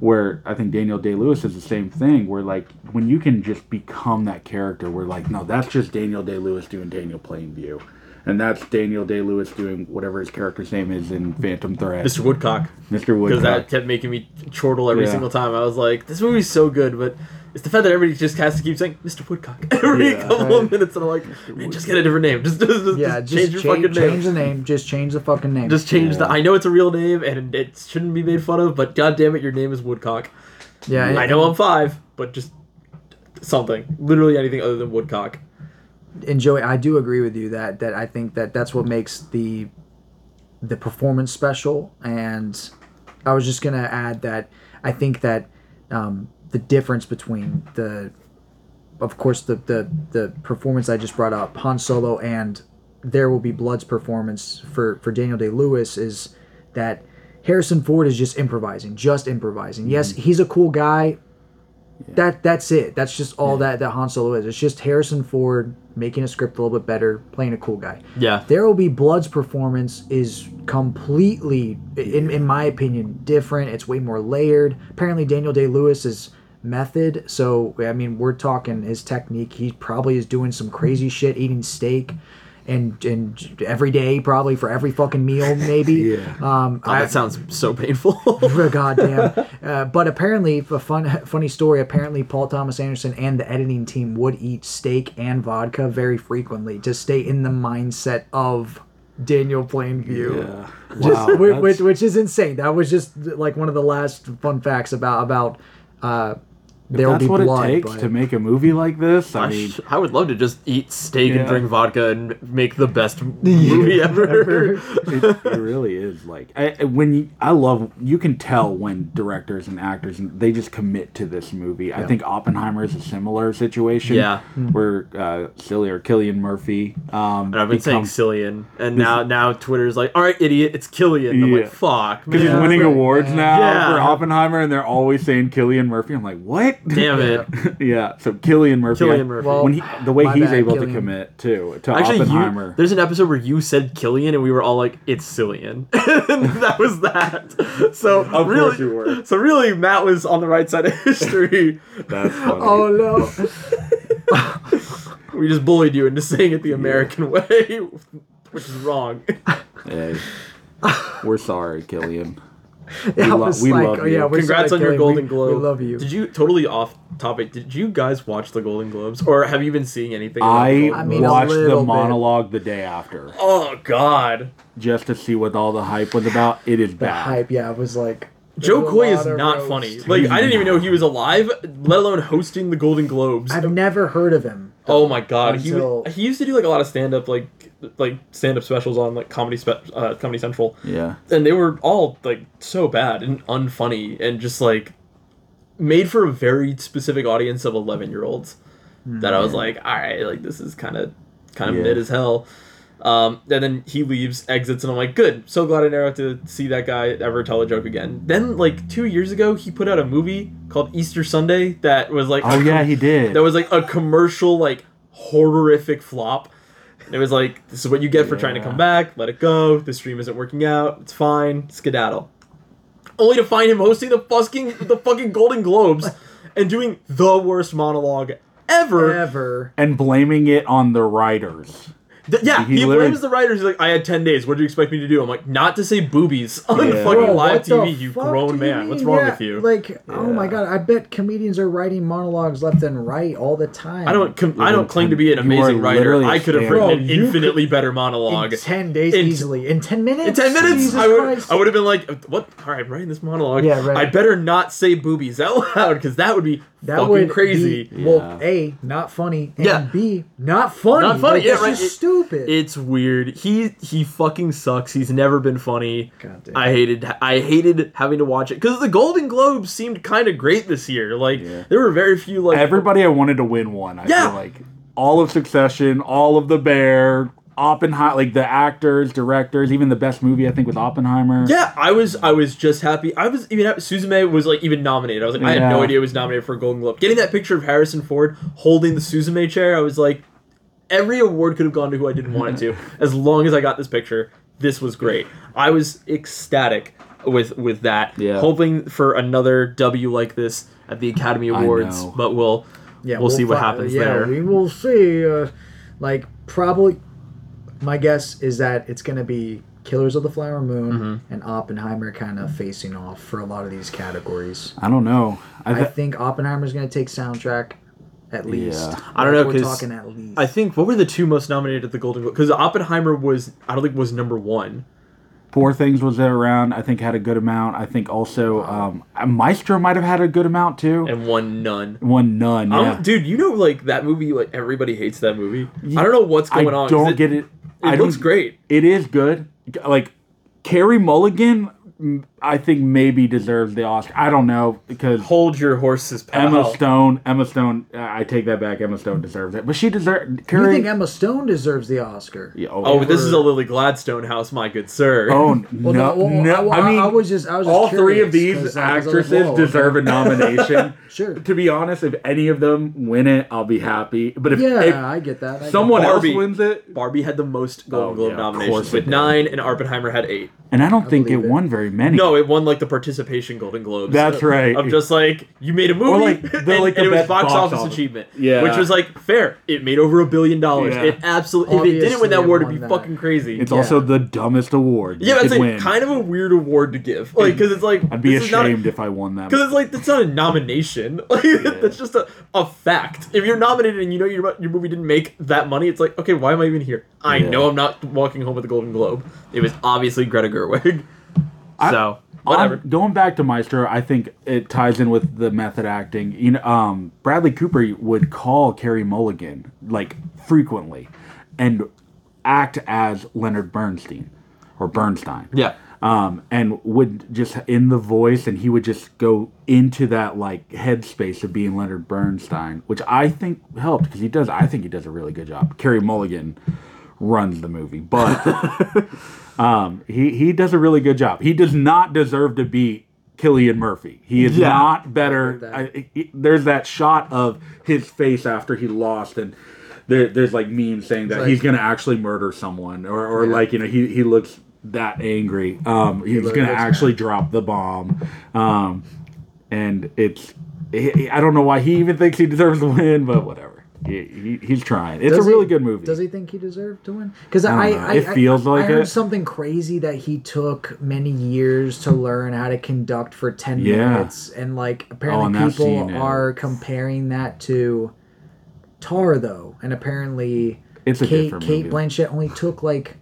Where I think Daniel Day Lewis is the same thing. Where like when you can just become that character, we're like, no, that's just Daniel Day Lewis doing Daniel Plainview. And that's Daniel Day Lewis doing whatever his character's name is in Phantom Thread. Mr. Woodcock. Mr. Woodcock. Because that kept making me chortle every Yeah. single time. I was like, this movie's so good, but it's the fact that everybody just has to keep saying Mr. Woodcock every Yeah. couple of minutes, and I'm like, man, just get a different name. Just, just, just, Yeah, just change your change, fucking name. change the name. Just change the fucking name. Just change the. I know it's a real name and it shouldn't be made fun of, but god damn it, your name is Woodcock. yeah, I know I'm five, but just something. Literally anything other than Woodcock. and Joey, I do agree with you that that I think that that's what makes the the performance special. And I was just gonna add that I think that um, the difference between the, of course, the the the performance I just brought up, Han Solo, and There Will Be Blood's performance for for Daniel Day Lewis is that Harrison Ford is just improvising, just improvising. Yes, mm-hmm. he's a cool guy. That that's it. That's just all that that Han Solo is. It's just Harrison Ford making a script a little bit better, playing a cool guy. Yeah. There will be Blood's performance is completely, in, in my opinion, different. It's way more layered. Apparently, Daniel Day Lewis's method. So I mean, we're talking his technique. He probably is doing some crazy shit, eating steak. And, and every day probably for every fucking meal maybe Yeah. um God, that sounds so painful. goddamn. Uh, but apparently, a fun funny story. Apparently, Paul Thomas Anderson and the editing team would eat steak and vodka very frequently to stay in the mindset of Daniel Plainview. Yeah. Just, Wow, which, which, which is insane. That was just like one of the last fun facts about about. Uh, there will That's be what blood. it takes but- to make a movie like this. I I, mean, sh- I would love to just eat steak and drink vodka and make the best movie ever. it, it really is like I, I- when you, I love you can tell when directors and actors and they just commit to this movie. I think Oppenheimer is a similar situation. Yeah. where uh, Cillian or Killian Murphy. Um, And I've been saying become- Cillian, and now now Twitter's like, all right, idiot, it's Killian. I'm Yeah. like, fuck, because he's man. winning awards now Yeah. for Oppenheimer, and they're always saying Killian Murphy. I'm like, what? Damn it. yeah. So Killian Murphy. Cillian I- Murphy. Well, when he, the way he's bad, able Cillian. to commit too to Actually, you, there's an episode where you said Killian, and we were all like, "It's Cillian." that was that. So Of really, course you were. So really, Matt was on the right side of history. That's funny. Oh no! we just bullied you into saying it the American way, which is wrong. Hey, we're sorry, Killian. Yeah, lo- we like, love oh, you. yeah, we're Congrats sorry, on your Kelly. Golden We- Globe. We love you. Did you totally off topic? Did you guys watch the Golden Globes, or have you been seeing anything? about the I, I mean, watched little the bit. monologue the day after Oh God. just to see what all the hype was about. It is the bad. hype, yeah, it was like Joe There's Coy is not roast. funny. Like I didn't even know he was alive, let alone hosting the Golden Globes. I've never heard of him. Oh my god, Until- he he used to do like a lot of stand up like like stand up specials on like comedy spe- uh, comedy central. Yeah. And they were all like so bad and unfunny and just like made for a very specific audience of 11 year olds that I was like, all right, like this is kind of kind of Yeah. mid as hell. Um, and then he leaves, exits, and I'm like, good. So glad I never have to see that guy ever tell a joke again. Then, like two years ago, he put out a movie called Easter Sunday that was like, Oh a yeah, he did. that was like a commercial like horrific flop and it was like this is what you get for trying to come back. Let it go. The stream isn't working out. It's fine. Skedaddle. Only to find him hosting the fucking the fucking golden globes and doing the worst monologue ever. Ever. and blaming it on the writers. Th- yeah He he, literally- blames the writers he's like i had 10 days what do you expect me to do i'm like not to say boobies on Yeah. fucking Bro, live tv you fuck grown you man what's wrong Yeah, with you Like, oh my god, I bet comedians are writing monologues left and right all the time. I don't. Com- I don't claim to be an amazing writer. I could have stand-up. written an Bro, you infinitely better monologue in ten days In- easily. In ten minutes. In ten minutes, Jesus I would Christ. I would have been like, "What? All right, I'm writing this monologue. Yeah, right. I better not say boobies out loud because that would be That fucking would crazy." Be, well, Yeah. a not funny, and Yeah. b not funny. Not funny. Like, yeah, that's right. It- stupid. It's weird. He he fucking sucks. He's never been funny. God damn. I hated I hated having to watch it because the Golden Globes seemed kind of great this year. Like Yeah. there were very few like Everybody I wanted to win one. I Yeah. feel like all of Succession, all of The Bear, Oppenheimer, like the actors, directors, even the best movie I think was Oppenheimer. Yeah, I was I was just happy. I was even happy. Suzume was like even nominated. I was like, I had no idea it was nominated for a Golden Globe. Getting that picture of Harrison Ford holding the Suzume chair, I was like, every award could have gone to who I didn't want it to. as long as I got this picture, this was great. I was ecstatic with with that. Yeah. Hoping for another W like this at the Academy Awards, know. but we'll yeah, we'll, see what fi- happens yeah, there. we will see. Uh, like probably, my guess is that it's gonna be Killers of the Flower Moon Mm-hmm. and Oppenheimer kind of facing off for a lot of these categories. I don't know. I, I th- think Oppenheimer's gonna take soundtrack at least. Yeah. I don't know, We're 'cause talking at least. I think what were the two most nominated at the Golden Globe? Because Oppenheimer was I don't think was number one. Poor Things was there around. I think had a good amount. I think also um, Maestro might have had a good amount too. and one none. One none. Yeah. dude, you know, like that movie, like everybody hates that movie. I don't know what's I going on. 'cause don't get it. It I looks don't- great. It is good. Like Carey Mulligan, I think maybe deserves the Oscar. I don't know because Hold your horses, pal. Emma Stone. Emma Stone. uh, I take that back. Emma Stone deserves it, but she deserves. you think Emma Stone deserves the Oscar? Yeah, Oh, this is a Lily Gladstone house, my good sir. Oh Well, no, well, no! I, I mean, I was just, I was just all three of these these 'cause I was like, actresses whoa, deserve a nomination. Sure. To be honest, if any of them win it, I'll be happy. But if, Yeah, if I get that. I someone that. Barbie. else wins it, Barbie had the most Golden Oh, Globe yeah, of nominations course with nine, and Oppenheimer had eight. and I don't think it it. won very many. No, Oh, it won like the participation Golden Globes. That's right. I'm just like you made a movie, like, the- and, like the and it was best box, box office, office. achievement. Yeah. which was like fair. It made over a billion dollars. Yeah. It absolutely. If it didn't win that award, it'd be that. fucking crazy. it's Yeah. also the dumbest award. yeah, you that's like win. kind of a weird award to give. Like because it's like I'd be this is not a- ashamed if I won that. Because it's like that's not a nomination. Like that's just a, a fact. If you're nominated and you know your your movie didn't make that money, it's like okay, why am I even here? I Yeah. know I'm not walking home with a Golden Globe. It was obviously Greta Gerwig. So whatever. going back to Maestro, I think it ties in with the method acting. You know, um, Bradley Cooper would call Carey Mulligan like frequently, and act as Leonard Bernstein or Bernstein. yeah. Um, and would just in the voice, and he would just go into that like headspace of being Leonard Bernstein, which I think helped because he does. I think he does a really good job. Carey Mulligan runs the movie, but um, he he does a really good job. He does not deserve to beat Cillian Murphy. He is Yeah. not better. I, he- there's that shot of his face after he lost, and there, there's like memes saying that like- he's gonna actually murder someone, or, or Yeah. like you know he he looks that angry. Um, he's looks- gonna actually drop the bomb, um, and it's he- he- I don't know why he even thinks he deserves to win, but whatever. He, he, he's trying. It's Does a really he- good movie. Does he think he deserved to win? Because I I. I, It I- feels like I heard it. something crazy that he took many years to learn how to conduct for ten Yeah. minutes, and like Oh, apparently and people are comparing that to Tar though, and apparently It's Kate Kate. Blanchett only took like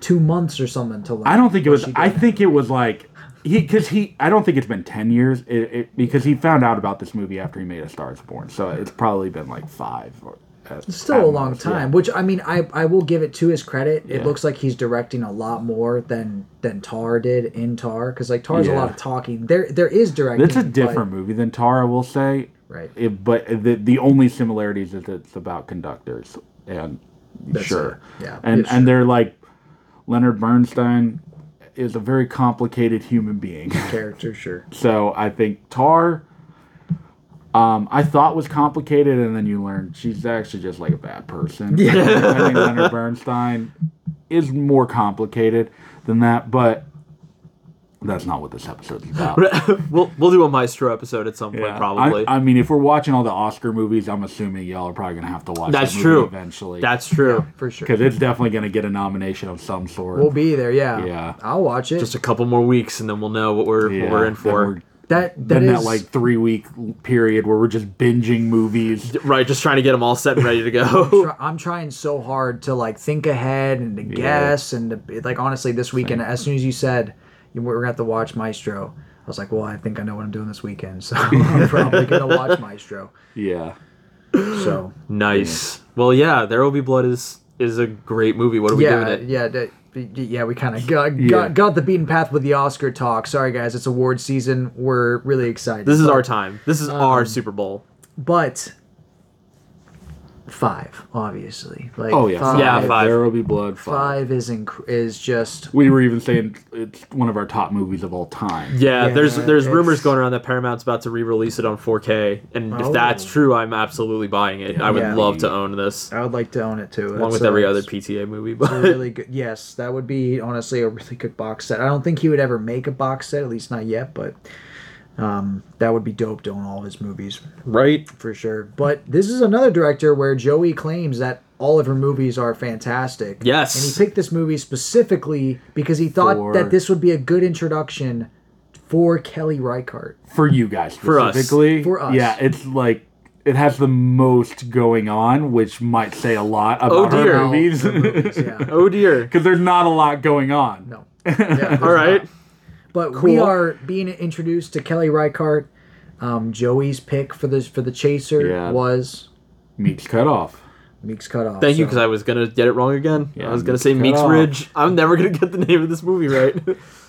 two months or something to learn. I don't think it was. I think it was like he because he I don't think it's been ten years it, it, because he found out about this movie after he made A Star Is Born, so it's probably been like five or uh, at- Still a long most, time, yeah. which I mean, I, I will give it to his credit. It looks like he's directing a lot more than than Tar did in Tar, because like Tar's a lot of talking. There there is directing. It's a but- different movie than Tar, I will say. Right. It, but the the only similarities is it's about conductors and That's sure, it. Yeah, and and sure. they're like Leonard Bernstein is a very complicated human being. character, sure. So I think Tar, um, I thought was complicated, and then you learn she's actually just like a bad person. Yeah. I think Leonard Bernstein is more complicated than that, but that's not what this episode's about. we'll we'll do a Maestro episode at some point, Yeah. probably. I, I mean, if we're watching all the Oscar movies, I'm assuming y'all are probably gonna have to watch. That's that movie true. Eventually, That's true. For sure. because it's definitely gonna get a nomination of some sort. We'll be there. Yeah. Yeah. I'll watch it. Just a couple more weeks, and then we'll know what we're Yeah, what we're in for. we're- that that Then is that like three week period where we're just binging movies. Right, just trying to get them all set and ready to go. try- I'm trying so hard to like think ahead and to guess and to, like honestly this weekend as soon as you said you we're gonna have to watch Maestro I was like well I think I know what I'm doing this weekend so I'm probably gonna watch Maestro Yeah. so nice. Well, yeah, There Will Be Blood is is a great movie. What are we yeah doing it? yeah that, yeah we kind of got, Yeah. got got the beaten path with the Oscar talk sorry guys it's award season we're really excited This is But- our time. This is our um, Super Bowl. but five obviously like Oh yeah. five, Yeah, five. There will be blood. Five. five is inc- is just We were even saying it's one of our top movies of all time. Yeah, Yeah, there's there's rumors going around that Paramount's about to re-release it on 4K, and if Oh. that's true, I'm absolutely buying it. I would Yeah. love to own this, I would like to own it too along That's, with every uh, other PTA movie. a But really good. Yes, that would be honestly a really good box set. I don't think he would ever make a box set, at least not yet, but um, that would be dope to own all of his movies right, for sure. But this is another director where Joey claims that all of her movies are fantastic. Yes. and he picked this movie specifically because he thought For- that this would be a good introduction for Kelly Reichardt. For you guys For us. For us. Yeah, it's like it has the most going on, which might say a lot about Oh, dear. her movies. Her movies, yeah. oh dear. Because there's not a lot going on. No. Yeah, All right, But we are being introduced to Kelly Reichardt. Um, Joey's pick for the for the chaser Yeah. was Meek's cut off. Meek's cut off. thank you because I was gonna get it wrong again. Yeah, I was gonna say Cut Meeks Off. Ridge. I'm never gonna get the name of this movie right.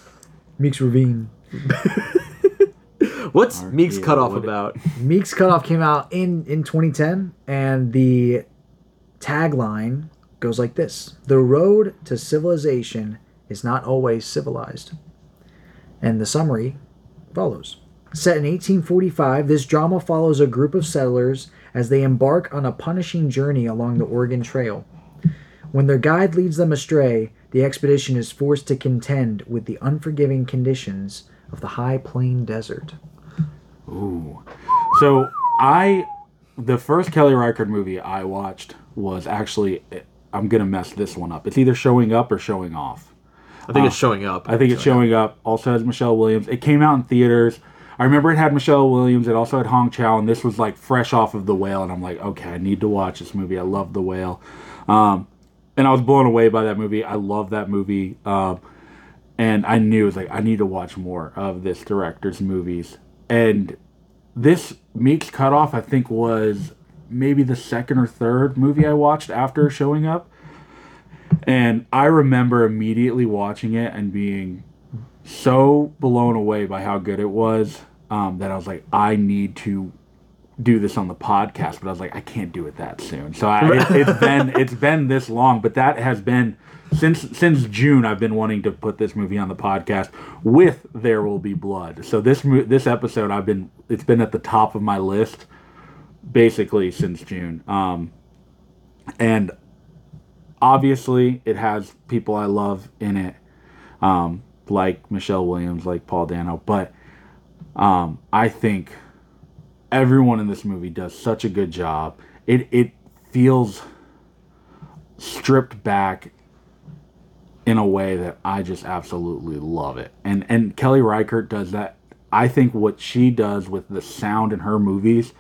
Meek's Ravine. What's Meeks yeah, cut off about? Meek's Cutoff came out in in 2010, and the tagline goes like this: "The road to civilization is not always civilized." And the summary follows. Set in 1845, this drama follows a group of settlers as they embark on a punishing journey along the Oregon Trail. When their guide leads them astray, the expedition is forced to contend with the unforgiving conditions of the high plain desert. Ooh. So I, the first Kelly Reichardt movie I watched was actually, I'm gonna mess this one up. It's either showing up or showing off. I think it's showing up. I think it's showing up. Also has Michelle Williams. It came out in theaters. I remember it had Michelle Williams. It also had Hong Chau, and this was like fresh off of The Whale. And I'm like, okay, I need to watch this movie. I love The Whale, um, and I was blown away by that movie. I love that movie, um, and I knew it was like I need to watch more of this director's movies. And this Meeks Cutoff, I think, was maybe the second or third movie I watched after showing up. And I remember immediately watching it and being so blown away by how good it was um, that I was like, I need to do this on the podcast. But I was like, I can't do it that soon. So I, it, it's been it's been this long, but that has been since since June. I've been wanting to put this movie on the podcast with There Will Be Blood. So this this episode, I've been it's been at the top of my list basically since June. Um, and obviously it has people I love in it, um, like Michelle Williams, like Paul Dano. But um, I think everyone in this movie does such a good job. It it feels stripped back in a way that I just absolutely love it. And and Kelly Reichardt does that. I think what she does with the sound in her movies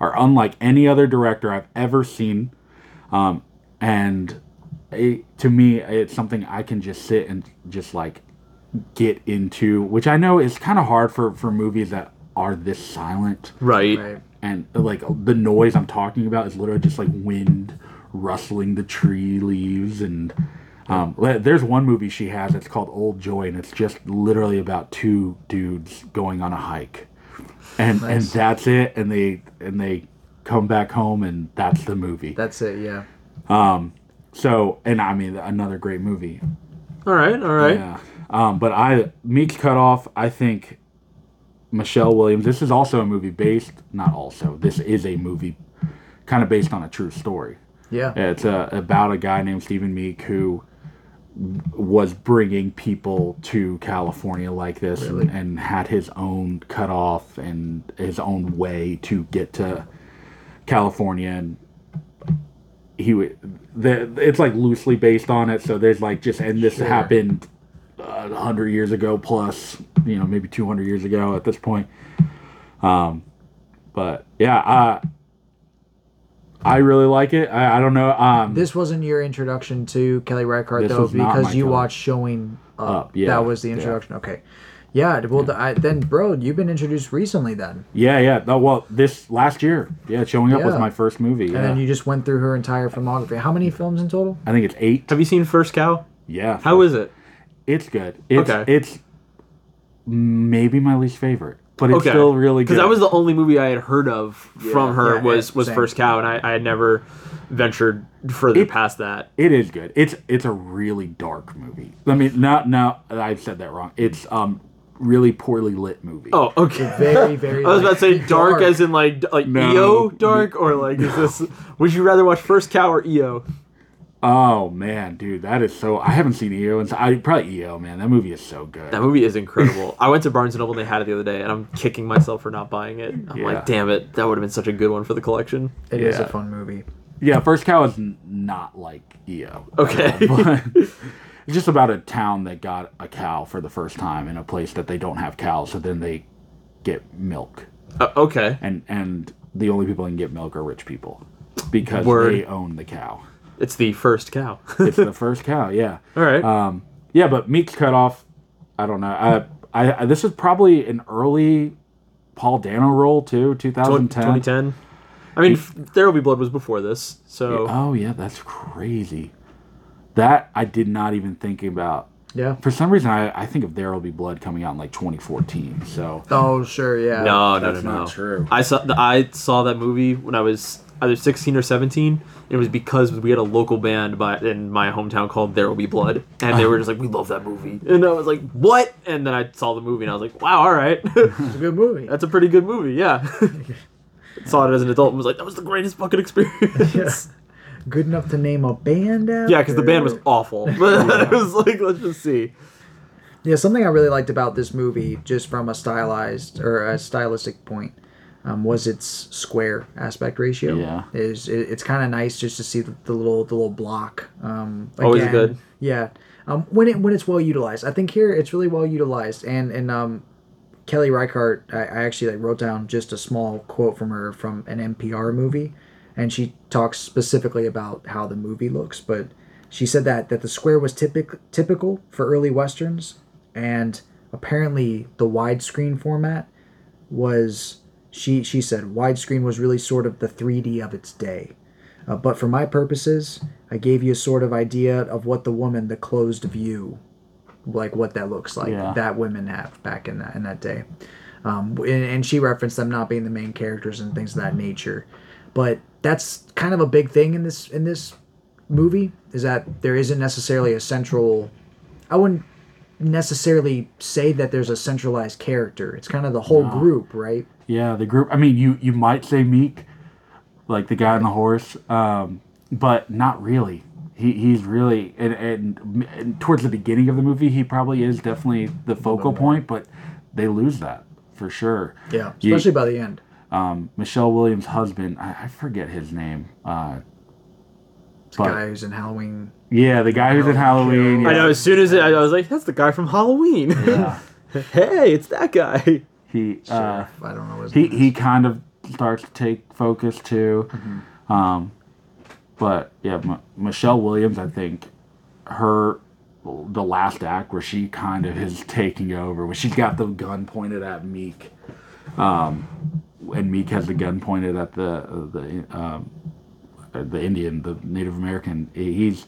are unlike any other director I've ever seen. Um, and it, to me, it's something I can just sit and just like get into, which I know is kind of hard for for movies that are this silent. Right. Right. And like the noise I'm talking about is literally just like wind rustling the tree leaves and um, there's one movie she has it's called Old Joy and it's just literally about two dudes going on a hike and and that's it and they and they come back home and that's the movie That's it. Yeah. So and I mean another great movie All right. All right. yeah um, but I Meek's Cut Off I think Michelle Williams this is also a movie based not also this is a movie kind of based on a true story Yeah. It's uh, about a guy named Stephen Meek who was bringing people to California like this and, and had his own cutoff and his own way to get to California. And he would, the, it's like loosely based on it. So there's like just, and this Sure. happened uh, a hundred years ago plus, you know, maybe 200 years ago at this point. Um, but yeah, uh, I really like it. I, I don't know. Um, This wasn't your introduction to Kelly Reichardt though, was not my because you Kelly. watched Showing Up. Up, yeah, that was the yeah. introduction. Okay. Yeah. Well, th- I, then, bro, you've been introduced recently then, Yeah, yeah. No, well, this last year, yeah, showing up was my first movie. Yeah. and then you just went through her entire filmography. How many films in total? I think it's eight. Have you seen First Cow? Yeah. How is it? It's good. It's Okay. it's maybe my least favorite, but it's Okay. still really good. Because that was the only movie I had heard of from her Yeah, was yeah, was same. First Cow, and I, I had never ventured further It- past that. It is good. It's it's a really dark movie. I mean, not no, I said that wrong. It's um really poorly lit movie. Oh, okay. Very, very. I was about to say like, dark, as in like like No. EO dark, or like is this? Would you rather watch First Cow or EO? Oh man, dude, that is so. I haven't seen EO, and I probably EO. Man, that movie is so good. That movie is incredible. I went to Barnes and Noble and they had it the other day, and I'm kicking myself for not buying it. I'm Yeah. like, damn it, that would have been such a good one for the collection. It is Yeah. a fun movie. Yeah, First Cow is n- not like EO. Okay. but it's just about a town that got a cow for the first time in a place that they don't have cows, so then they get milk, Uh, okay. and and the only people that can get milk are rich people because Word. they own the cow. It's the first cow. It's the first cow, yeah. All right. Um, yeah, but Meek's cut off. I don't know. I, I, I this is probably an early Paul Dano role too, 2010. 2010. I mean, There Will Be Blood was before this, so Oh yeah, that's crazy. That I did not even think about. Yeah. For some reason, I, I think of There Will Be Blood coming out in like 2014. So Oh, sure. Yeah. no, no, That's no, no. not true. I saw the, I saw that movie when I was either 16 or 17. It was because we had a local band by, in my hometown called There Will Be Blood, and they were just like, "We love that movie," and I was like, "What?" And then I saw the movie, and I was like, "Wow, all right, It's a good movie. that's a pretty good movie." Yeah. saw it as an adult and was like, "That was the greatest fucking experience." Good enough to name a band after. Yeah, because the band was awful, but it was like, let's just see. Yeah, something I really liked about this movie, just from a stylized or a stylistic point, um, was its square aspect ratio. Yeah. is it, it's kind of nice just to see the, the little the little block. Um, Always good. Yeah, um, when it when it's well utilized, I think here it's really well utilized. And and um, Kelly Reichardt, I, I actually like wrote down just a small quote from her from an NPR movie, and she talks specifically about how the movie looks. But she said that that the square was typic, typical for early westerns, and apparently the widescreen format was she she said widescreen was really sort of the 3D of its day. Uh, but for my purposes, I gave you a sort of idea of what the woman, the closed view, like what that looks like Yeah. that women have back in that in that day. Um, and, and she referenced them not being the main characters and things of that nature. But that's kind of a big thing in this in this movie is that there isn't necessarily a central. I wouldn't necessarily say that there's a centralized character. It's kind of the whole group, right? Yeah, the group. I mean, you you might say Meek, like the guy on the horse, um, but not really. He he's really and, and and towards the beginning of the movie, he probably is definitely the focal point, but they lose that for sure. Yeah, You- especially by the end. Um, Michelle Williams' husband. I, I forget his name. Uh, This but- guy who's in Halloween. yeah, the guy who's in Halloween. Yeah. I know. As soon as it, I was like, "That's the guy from Halloween." Yeah. hey, it's that guy. He uh, I don't know his he name. he kind of starts to take focus too. Um, but yeah, M- Michelle Williams, I think her the last act where she kind of is taking over, where she's got the gun pointed at Meek, um, and Meek has the gun pointed at the the um, the Indian, the Native American. He's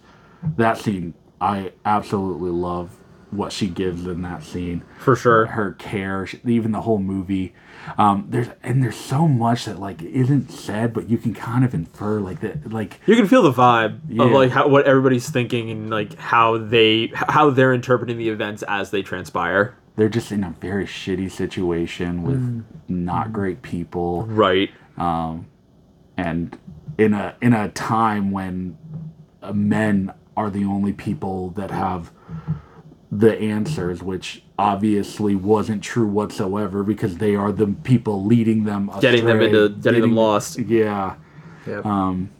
that scene. I absolutely love what she gives in that scene For sure. her care, even the whole movie. Um, there's and there's so much that like isn't said, but you can kind of infer like that, like You can feel the vibe Yeah. of like how, what everybody's thinking and like how they how they're interpreting the events as they transpire. They're just in a very shitty situation with mm. not great people, Right. Um, and in a in a time when uh, men are the only people that have the answers, which obviously wasn't true whatsoever because they are the people leading them, Getting them into getting them lost. Yeah. Yep. Um,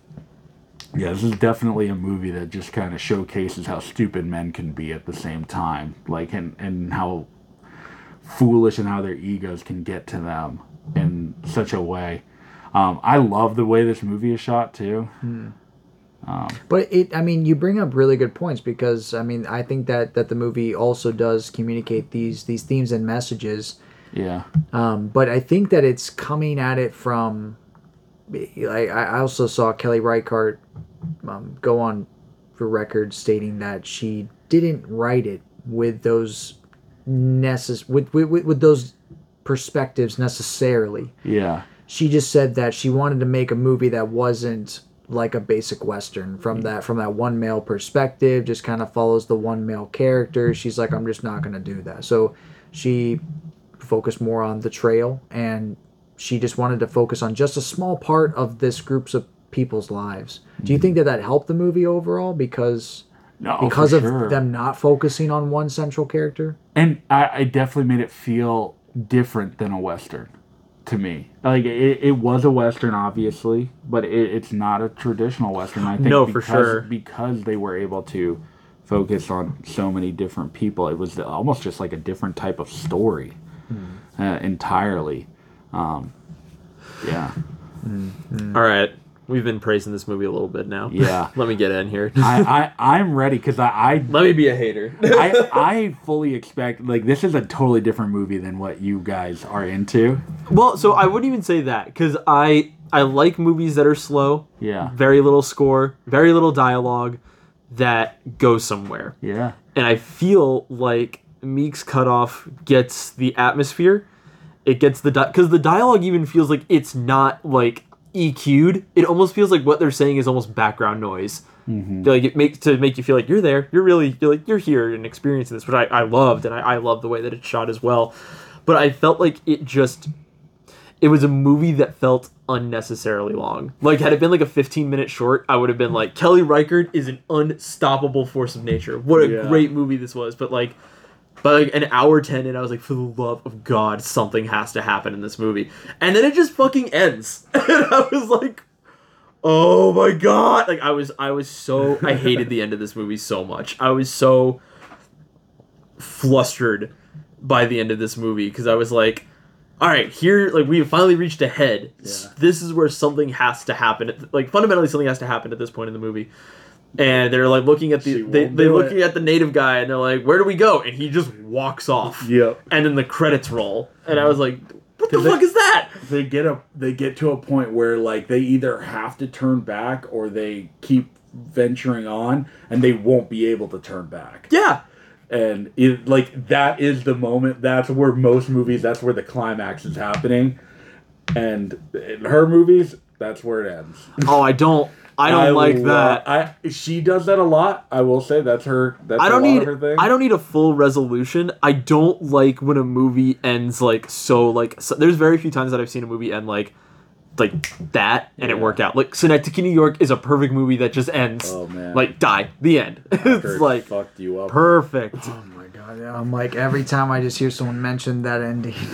yeah, this is definitely a movie that just kind of showcases how stupid men can be at the same time, like and and how foolish and how their egos can get to them in such a way. Um, I love the way this movie is shot too. But it, I mean, you bring up really good points because I mean, I think that that the movie also does communicate these these themes and messages. Yeah, Um, but I think that it's coming at it from. I I also saw Kelly Reichardt um, go on for record stating that she didn't write it with those necess- with, with with those perspectives necessarily. yeah, she just said that she wanted to make a movie that wasn't like a basic western from that from that one male perspective just kind of follows the one male character. She's like i'm just not going to do that. So she focused more on the trail and she just wanted to focus on just a small part of this groups of people's lives. Do you mm-hmm. think that that helped the movie overall? Because no, because for of sure. them not focusing on one central character and I, I definitely made it feel different than a western to me. Like it, it was a western, obviously, but it, it's not a traditional western. I think No, for sure. because they were able to focus on so many different people. It was almost just like a different type of story Hmm. uh, entirely. Um, yeah, All right. We've been praising this movie a little bit now. Yeah. Let me get in here. I, I I'm ready because I, I Let me be a hater. I I fully expect like this is a totally different movie than what you guys are into. well, so I wouldn't even say that because I I like movies that are slow, Yeah, very little score, very little dialogue, that go somewhere. yeah, and I feel like Meek's cutoff gets the atmosphere. It gets the because the dialogue even feels like it's not like EQ'd. It almost feels like what they're saying is almost background noise. Mm-hmm. Like it makes to make you feel like you're there. You're really you're like you're here and experiencing this, which I, I loved, and I, I love the way that it's shot as well. But I felt like it just it was a movie that felt unnecessarily long. Like had it been like a 15 minute short, I would have been like Kelly Reichardt is an unstoppable force of nature. What a Yeah. great movie this was. But like by like an hour 10 and I was like for the love of god something has to happen in this movie. And then it just fucking ends. and I was like oh my god. Like I was I was so I hated the end of this movie so much. I was so flustered by the end of this movie because I was like, all right, here, like we have finally reached a head. S- This is where something has to happen. Like fundamentally, something has to happen at this point in the movie. And they're like looking at the they they're looking it. at the native guy and they're like, where do we go? And he just walks off. Yep. And then the credits roll, and I was like, what the Cause fuck is that? they get a they get to a point where like they either have to turn back or they keep venturing on and they won't be able to turn back Yeah. and it like that is the moment that's where most movies that's where the climax is happening and in her movies that's where it ends Oh, I don't. I don't like lo- that. i she does that a lot i will say that's her that's I don't need of her thing I don't need a full resolution. I don't like when a movie ends like so like so, there's very few times that I've seen a movie end like like that and it worked out. Like Synecdoche, New York is a perfect movie that just ends Oh, man. like die the end. It's like fucked you up perfect. Oh god! Yeah, I'm like every time I just hear someone mention that ending,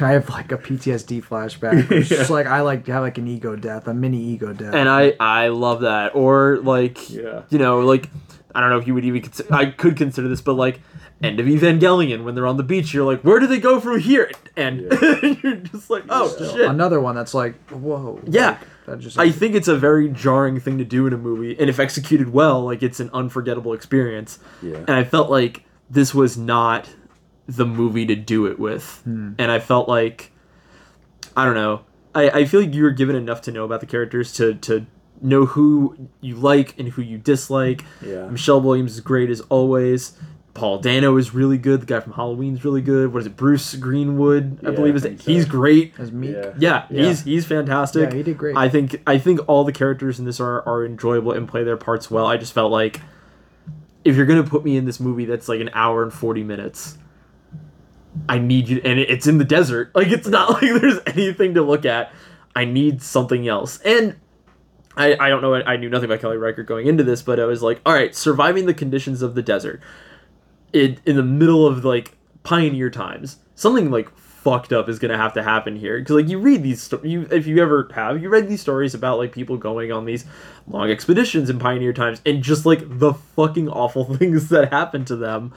I have like a PTSD flashback. It's just like I like have like an ego death, a mini ego death. and I I love that. Or like Yeah. you know like I don't know if you would even consider, I could consider this, but like end of Evangelion when they're on the beach, you're like, where do they go from here? And you're just like, oh shit. Another one that's like, whoa. Yeah. like, that just I think it's a very jarring thing to do in a movie, and if executed well, like it's an unforgettable experience. Yeah. And I felt like this was not the movie to do it with, hmm. and I felt like I don't know. I, I feel like you were given enough to know about the characters to to know who you like and who you dislike. Yeah. Michelle Williams is great as always. Paul Dano is really good. The guy from Halloween's really good. What is it? Bruce Greenwood, I Yeah, believe I is think so. he's great. as Meek. Yeah. Yeah, Yeah. he's he's fantastic. Yeah, he did great. I think I think all the characters in this are are enjoyable and play their parts well. I just felt like if you're gonna put me in this movie that's like an hour and forty minutes, I need you, and it's in the desert. Like it's not like there's anything to look at. I need something else, and I I don't know. I knew nothing about Kelly Reichardt going into this, but I was like, all right, surviving the conditions of the desert, in in the middle of like pioneer times, something like fucked up is gonna have to happen here. Because like you read these sto- you if you ever have you read these stories about like people going on these long expeditions in pioneer times and just like the fucking awful things that happen to them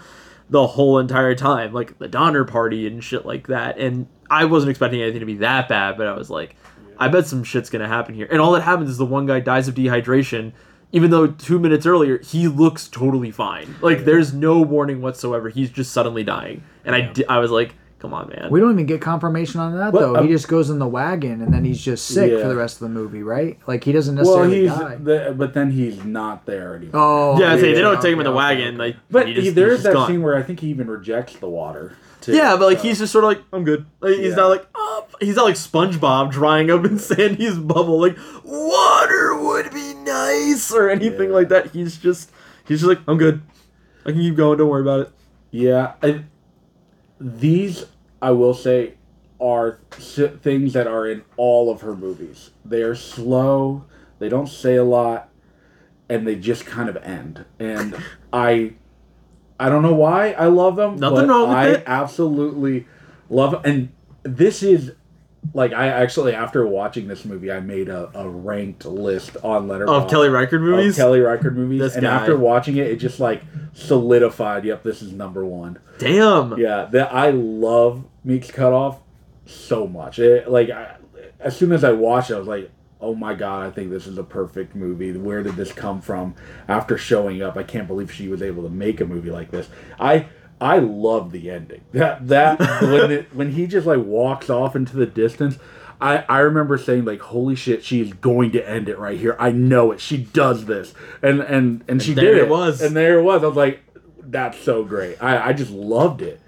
the whole entire time like the Donner party and shit like that. And I wasn't expecting anything to be that bad but I was like I bet some shit's gonna happen here. And all that happens is the one guy dies of dehydration even though two minutes earlier he looks totally fine. Like there's no warning whatsoever. He's just suddenly dying. And I di- I was like come on man We don't even get confirmation on that Well, though. um, he just goes in the wagon and then he's just sick Yeah. for the rest of the movie, right? Like he doesn't Well, necessarily he's die. the, but then he's not there anymore. oh, yeah, I say, they don't take him in the wagon. Like, but he just- he, there he's is just that gone. scene where I think he even rejects the water. Too, Yeah, but like so- he's just sort of like, I'm good. Like, he's Yeah. not like, oh, he's not like SpongeBob drying up in Sandy's bubble. Like water would be nice or anything Yeah. like that. He's just, he's just like, I'm good. I can keep going. Don't worry about it. Yeah, I, these I will say are things that are in all of her movies. They are slow. They don't say a lot, and they just kind of end. And I, I don't know why I love them. Nothing but wrong with I it. absolutely love. And this is. Like I actually, after watching this movie, I made a, a ranked list on Letterboxd Of Kelly Record movies. of Kelly Record movies, This and guy. after watching it, it just like solidified. Yep, this is number one. Damn. Yeah, that I love Meek's Cutoff so much. It, like I, as soon as I watched it, I was like, "Oh my god, I think this is a perfect movie. Where did this come from?" After showing up, I can't believe she was able to make a movie like this. I I love the ending. That that when it, when he just like walks off into the distance. I, I remember saying like holy shit she's going to end it right here I know it she does this and and and she there did it was. and there it was I was like that's so great I, I just loved it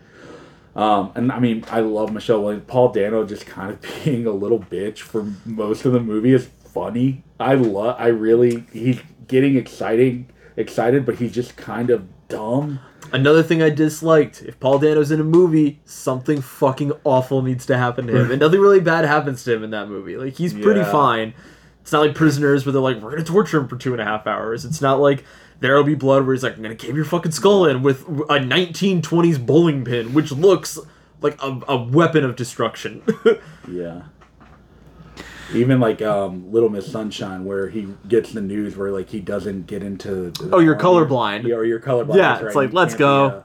um, and I mean, I love Michelle Williams. Paul Dano just kind of being a little bitch for most of the movie is funny. I love. I really. He's getting exciting, excited, but he's just kind of dumb. Another thing I disliked: if Paul Dano's in a movie, something fucking awful needs to happen to him, and nothing really bad happens to him in that movie. Like he's pretty Yeah. fine. It's not like Prisoners where they're like, we're gonna torture him for two and a half hours. It's not like There'll Be Blood where he's like, I'm gonna cave your fucking skull in with a 1920s bowling pin, which looks like a, a weapon of destruction. Yeah. Even like um, Little Miss Sunshine, where he gets the news where like he doesn't get into. the Oh, you're colorblind. Yeah, or you're colorblind. Yeah, that's it's like, You let's be, go. uh,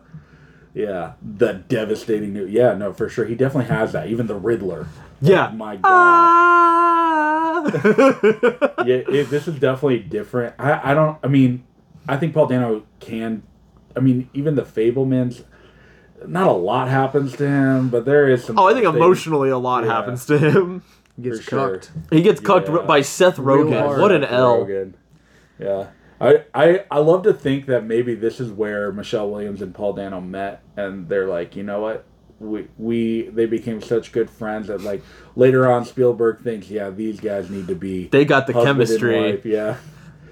yeah, the devastating news. Yeah, no, for sure. He definitely has that. Even the Riddler. yeah. My God. Ah! yeah, it, this is definitely different. I, I don't. I mean, I think Paul Dano can. I mean, even the Fabelmans. Not a lot happens to him, but there is some. oh, I think things- emotionally a lot Yeah. happens to him. He gets For sure. cucked. He gets cucked Yeah. by Seth Rogen. What an L. Rogen. Yeah. I, I I love to think that maybe this is where Michelle Williams and Paul Dano met and they're like, you know what? We we they became such good friends that like later on Spielberg thinks, yeah, these guys need to be They got the chemistry. wife, Yeah.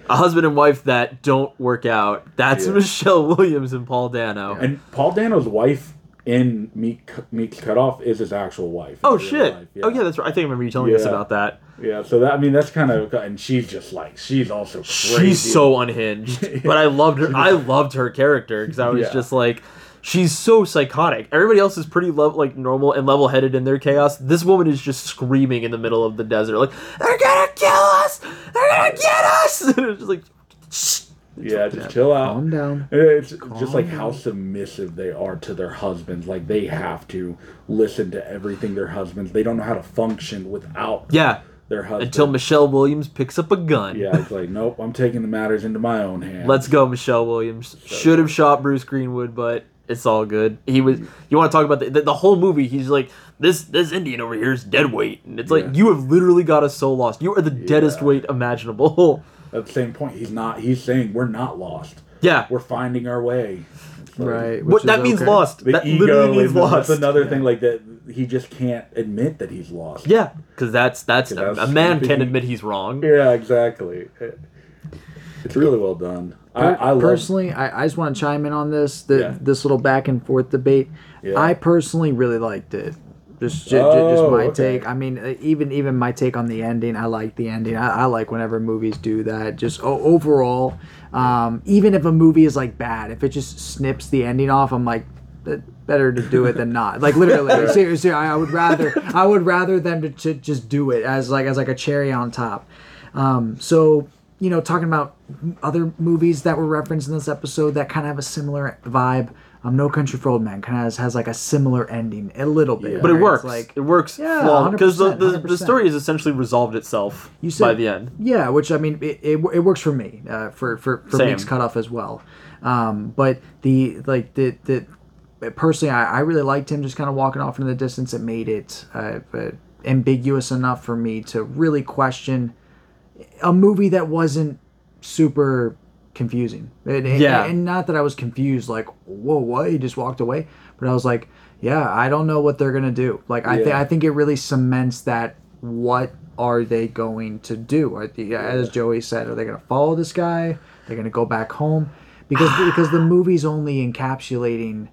A husband and wife that don't work out. That's Yeah. Michelle Williams and Paul Dano. And Paul Dano's wife in Meek Meek's Cutoff is his actual wife. Oh shit! life, Oh yeah, that's right. I think I remember you telling us about that. Yeah, so that I mean that's kind of and she's just like she's also crazy. She's so unhinged, but I loved her. I loved her character because I was Yeah. just like, she's so psychotic. Everybody else is pretty level, like normal and level headed in their chaos. This woman is just screaming in the middle of the desert, like they're gonna kill us, they're gonna get us. And it's just like, shh, Yeah, just chill out. Calm down. It's just like how submissive they are to their husbands. Like they have to listen to everything their husbands. They don't know how to function without Yeah. their husband. Until Michelle Williams picks up a gun. yeah, it's like nope. I'm taking the matters into my own hands. Let's go, Michelle Williams. Should have shot Bruce Greenwood, but it's all good. He was. You want to talk about the, the the whole movie? He's like this this Indian over here is dead weight, and it's like you have literally got us so lost. You are the deadest Yeah. weight imaginable. At the same point, he's not. He's saying we're not lost. yeah. We're finding our way. It's like- Right. What which that is means okay. lost. The that ego literally means is lost. that's another thing like that. He just can't admit that he's lost. Yeah, because that's that's, a, a man can't admit he's wrong. Yeah, exactly. It's really well done. I, I love. personally, I, I just want to chime in on this the, Yeah. this little back and forth debate. Yeah. I personally really liked it. Just, ju- ju- just Oh, my okay. take. I mean, even even my take on the ending. I like the ending. I, I like whenever movies do that. Just o- overall, um, even if a movie is like bad, if it just snips the ending off, I'm like, "Eh, better to do it than not. Like literally, seriously, I, I would rather I would rather them to, to just do it as like as like a cherry on top. Um, so you know, talking about other movies that were referenced in this episode that kind of have a similar vibe. Um, No Country for Old Men kind of has, has like a similar ending, a little bit. But it right? works. It's like it works Yeah, because the, the, the story has essentially resolved itself you said, by the end. Yeah, which I mean, it, it, it works for me. Uh, for for for Same. Meek's Cutoff as well. Um, but the like the the personally, I, I really liked him just kind of walking off into the distance. It made it uh, uh, ambiguous enough for me to really question a movie that wasn't super confusing. And, Yeah. and not that I was confused, like, whoa, what? He just walked away. But I was like, yeah, I don't know what they're gonna do. Like, I think Yeah. I think it really cements that. What are they going to do? Are the, as Joey said, are they gonna follow this guy? They're gonna go back home because because the movie's only encapsulating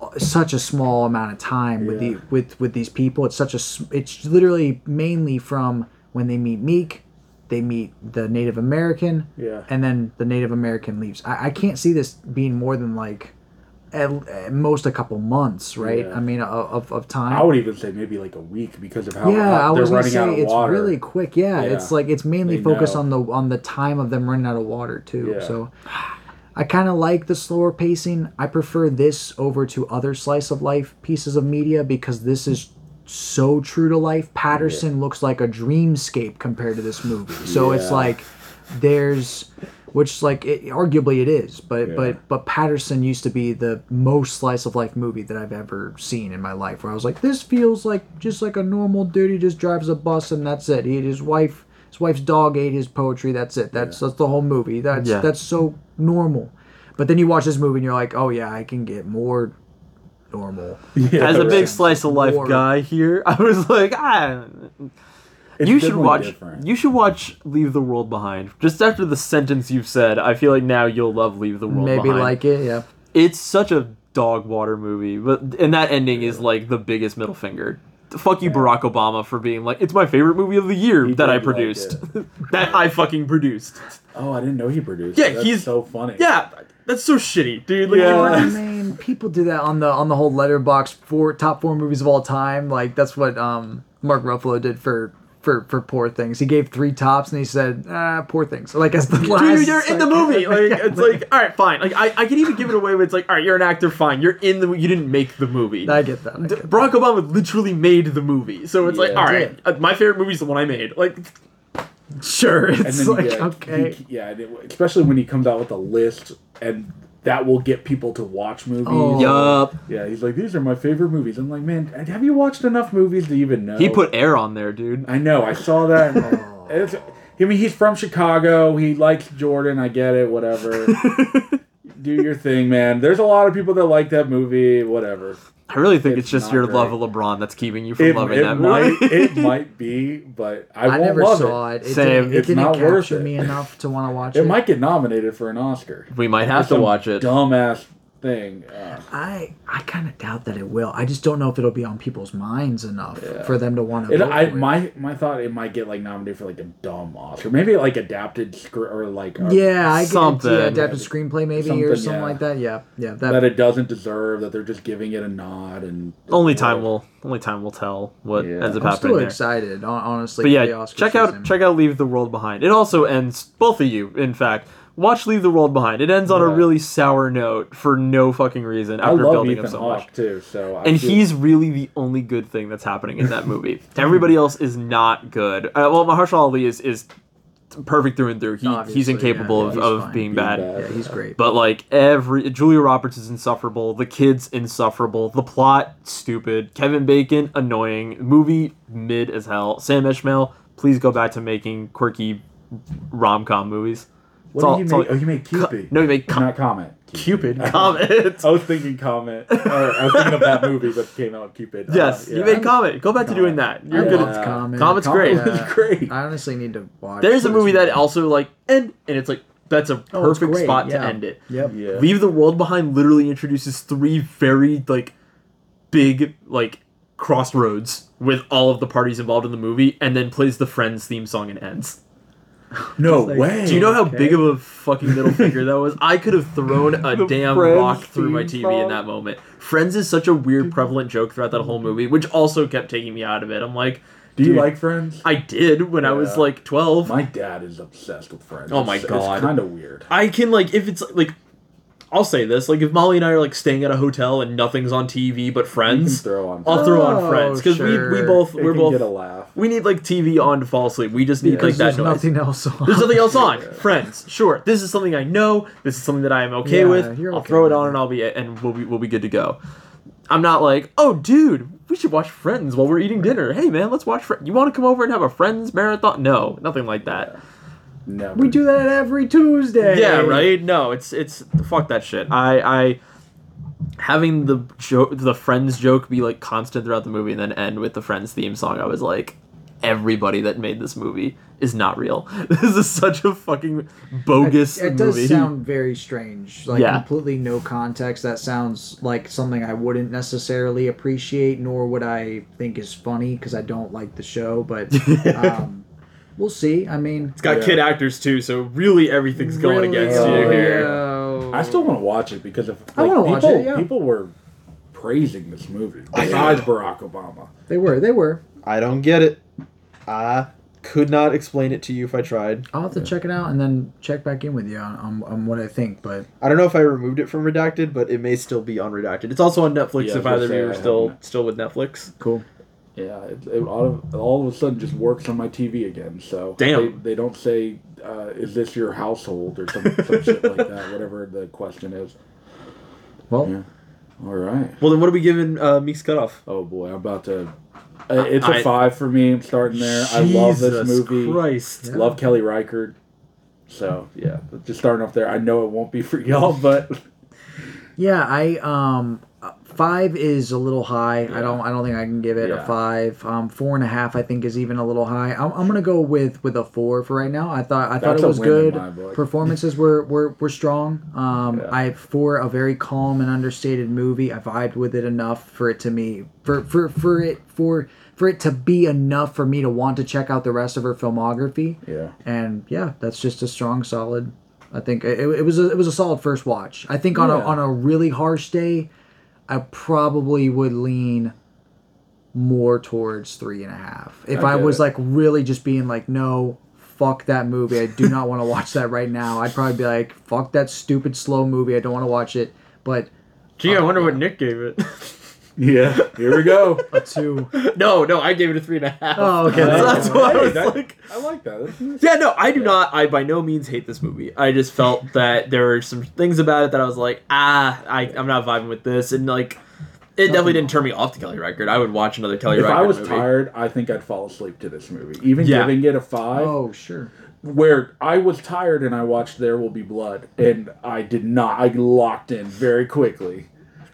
uh, such a small amount of time with the with with these people. It's such a it's literally mainly from when they meet Meek, they meet the Native American, Yeah. and then the Native American leaves. I, I can't see this being more than like at, at most a couple months, right? Yeah. I mean, of, of, time. I would even say maybe like a week because of how, yeah, how I they're was gonna out say of it's water. really quick. Yeah, Yeah. it's like it's mainly They focused know. on the on the time of them running out of water too. Yeah. So I kind of like the slower pacing. I prefer this over to other slice of life pieces of media because this is so true to life. Paterson looks like a dreamscape compared to this movie. So it's like there's which like it, arguably it is but Yeah. but but Paterson used to be the most slice of life movie that i've ever seen in my life where i was like this feels like just like a normal dude he just drives a bus and that's it he his wife his wife's dog ate his poetry that's it that's that's the whole movie that's Yeah. that's so normal but then you watch this movie and you're like oh yeah i can get more normal Yeah, As a big slice of life More. guy here, I was like, ah. It's you should watch. different. You should watch Leave the World Behind. Just after the sentence you've said, I feel like now you'll love Leave the World maybe Behind. like it yeah it's such a dog water movie, but and that ending is like the biggest middle finger. Fuck you, Barack Obama, for being like it's my favorite movie of the year He that did I like produced, that I fucking produced. Oh, I didn't know he produced. Yeah. That's he's- so funny. Yeah, that's so shitty, dude. Like, Yeah. you I produced- mean, people do that on the on the whole Letterboxd for top four movies of all time. Like that's what um Mark Ruffalo did for for for Poor Things. He gave three tops and he said, ah, Poor Things. Like as the last. Dude, you're in the movie. Like it's like, all right, fine. Like I, I can even give it away, but it's like, all right, you're an actor, fine. You're in the. You didn't make the movie. I get that. I D- get that. Barack Obama literally made the movie, so it's like, Yeah. all He right, uh, my favorite movie is the one I made. Like, Sure, And it's then like yeah, okay. he- yeah, especially when he comes out with a list and that will get people to watch movies. Oh. yup. Yeah, he's like, these are my favorite movies. I'm like, man, have you watched enough movies to even know? He put air on there, dude. I know. I saw that. and it's, I mean, he's from Chicago. He likes Jordan. I get it. Whatever. Do your thing, man. There's a lot of people that like that movie. Whatever. I really think it's, It's just your great. love of LeBron that's keeping you from It, loving it that might. movie. it might be, but I, I, won't never love saw it. it. It Same. didn't, it It's didn't not worth capture it. me enough to want to watch it. It might get nominated for an Oscar. we might have to Some watch it. Dumbass thing. Uh, I I kind of doubt that it will. I just don't know if it'll be on people's minds enough for them to want to. I, my my thought it might get like nominated for like a dumb Oscar, maybe like adapted script or like a- Yeah, I get Something. Yeah, adapted screenplay maybe or Something, something yeah. like that. Yeah, yeah. That, that it doesn't deserve that they're just giving it a nod and Only time will only time will tell what Yeah. ends up I'm happening still there. excited, hon- honestly. But yeah, the Oscar check out check out Leave the World Behind. It also ends both of you, in fact, watch Leave the World Behind. It ends on a really sour note for no fucking reason I after love building Ethan him so Hawke much. too. So I And feel- he's really the only good thing that's happening in that movie. Everybody else is not good. Uh, well, Mahershala Ali is is perfect through and through. He, he's incapable yeah, of, he's of fine. being Being bad. bad. Yeah, he's great. But like every Julia Roberts is insufferable. The kid's insufferable. The plot stupid. Kevin Bacon annoying. Movie mid as hell. Sam Esmail, please go back to making quirky rom com movies. What all- did it's you all- Oh, you made Cupid. No, you made com- not Comet. Cupid comment. I was thinking Comet. Or I was thinking of that movie that came out, Cupid. yes, Uh, you made comment. Go back to doing that. You're good. loved At, Comet. Comet's Comet great. was Yeah. great. I honestly need to watch. There's a movie that also like end, and it's like that's a Oh, perfect great, spot yeah. to end it. Yep. Yeah. Leave the World Behind literally introduces three very like big like crossroads with all of the parties involved in the movie, and then plays the Friends theme song and ends. No like- way. Do you know how Okay. big of a fucking middle finger that was? I could have thrown a damn Friends rock through my TV in that moment. Friends is such a weird, prevalent joke throughout that whole movie, which also kept taking me out of it. I'm like, Do you dude, like Friends? I did when I was like 12. My dad is obsessed with Friends. Oh my It's- God. It's kind of weird. I can like if it's like I'll say this like if Molly and I are like staying at a hotel and nothing's on TV but Friends, throw on. I'll throw on Oh, Friends because we we both It we're can both get a laugh. we need like TV on to fall asleep. We just need like that there's noise. nothing else on. There's nothing else on. Friends, sure. This is something I know. This is something that I am okay Yeah, with. I'll okay throw it on and I'll be and we'll be we'll be good to go. I'm not like, oh, dude, we should watch Friends while we're eating dinner. Hey, man, let's watch Friends. You want to come over and have a Friends marathon? No, nothing like that. Never. We do that every Tuesday. Yeah, right. No, it's it's fuck that shit. I I having the joke, the Friends joke be like constant throughout the movie and then end with the Friends theme song. I was like, everybody that made this movie is not real. This is such a fucking bogus It, it does movie. sound very strange. Like Yeah. completely no context. That sounds like something I wouldn't necessarily appreciate, nor would I think is funny because I don't like the show. But um, we'll see. I mean, It's got Yeah. kid actors too, so really everything's going really, against Oh, you here. yeah. I still want to watch it because of I like, wanna people. watch it, yeah. People were praising this movie besides Barack Obama. They were. They were. I don't get it. I could not explain it to you if I tried. I'll have to check it out and then check back in with you on, on, on what I think. But I don't know if I removed it from redacted, but it may still be unredacted. It's also on Netflix Yeah, if either of you are still still with Netflix. cool. Yeah, it, it all, of, all of a sudden just works on my TV again. So Damn. they, they don't say, uh, "Is this your household?" or some, some shit like that. Whatever the question is. Well, Yeah. All right. Well, then what are we giving uh, Meek's Cutoff? Oh boy, I'm about to. Uh, it's a I- five for me. I'm starting there. I love this Jesus movie. Christ. Love Kelly Reichardt. So yeah, just starting off there. I know it won't be for y'all, but yeah, I um five is a little high. I don't I don't think I can give it Yeah. a five. Um, four and a half I think is even a little high. I'm, I'm gonna go with with a four for right now. I thought I thought it was good. Performances were were, were strong. Um, Yeah. I for a very calm and understated movie. I vibed with it enough for it to me for for for it for for it to be enough for me to want to check out the rest of her filmography. yeah. and yeah, that's just a strong, solid. I think it, it was a it was a solid first watch. I think on a on a really harsh day, I probably would lean more towards three and a half. If I I, was it. like really just being like, no, fuck that movie. I do not want to watch that right now. I'd probably be like, fuck that stupid slow movie. I don't want to watch it. But Gee, I uh, wonder what Nick gave it. Yeah. Here we go. a two. no, no, I gave it a three and a half. Oh, okay. That's why I Hey, was that- like. I like that. Yeah, no, I do not. I by no means hate this movie. I just felt that there were some things about it that I was like, ah, I, I'm not vibing with this, and like, it definitely didn't turn me off to Kelly Reichardt. I would watch another Kelly Reichardt. If Record I was movie. tired, I think I'd fall asleep to this movie. Even Yeah. giving it a five, Oh sure. where I was tired and I watched There Will Be Blood, and I did not. I locked in very quickly.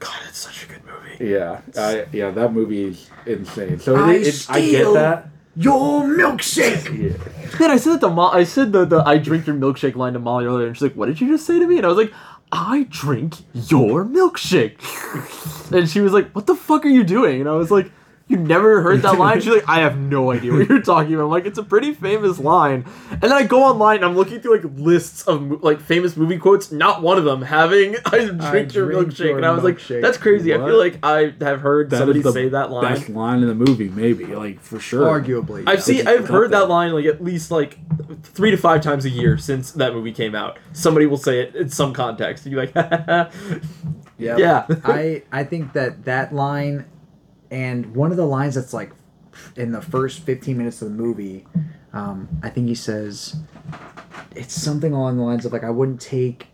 God, it's such a good movie. Yeah, I, yeah, that movie is insane. So I it, it, I get steal that. Your milkshake. Yeah. Man, I said that to Mo- I said the, the I drink your milkshake line to Molly earlier, and she's like, "What did you just say to me?" And I was like, "I drink your milkshake," and she was like, "What the fuck are you doing?" And I was like. You never heard that line? She's like, I have no idea what you're talking about. I'm like, it's a pretty famous line. And then I go online and I'm looking through like lists of like famous movie quotes. Not one of them having "I drink your drink milkshake," your and I was like, milkshake. that's crazy. I feel like I have heard That somebody is the say that line. Best line in the movie, maybe, like for sure. Arguably. I've yeah. seen, I've heard that line like at least like three to five times a year since that movie came out. Somebody will say it in some context. And you're like, Yeah. Yeah. I I think that that line and one of the lines that's like in the first 15 minutes of the movie, um, I think he says it's something along the lines of like I wouldn't take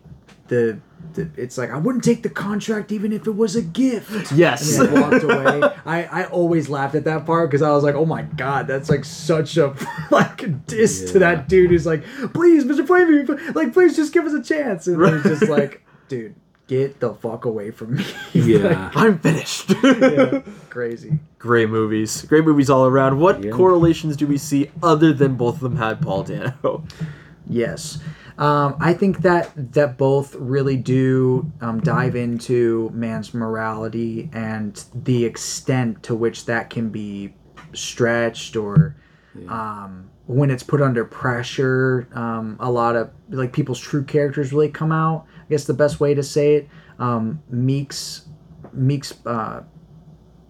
the, the it's like I wouldn't take the contract even if it was a gift. Yes. And he walked away. I, I always laughed at that part because I was like, oh my god, that's like such a like diss to that dude who's like, please, Mr. Flavor, like please just give us a chance. And he's just like, dude, get the fuck away from me. Yeah. I'm finished. yeah, crazy. Great movies. Great movies all around. What correlations do we see other than both of them had Paul Dano? Yes. Um, I think that that both really do um, dive into man's morality and the extent to which that can be stretched or um, when it's put under pressure. Um, a lot of like people's true characters really come out. I guess the best way to say it. Um, Meek's Meek's uh,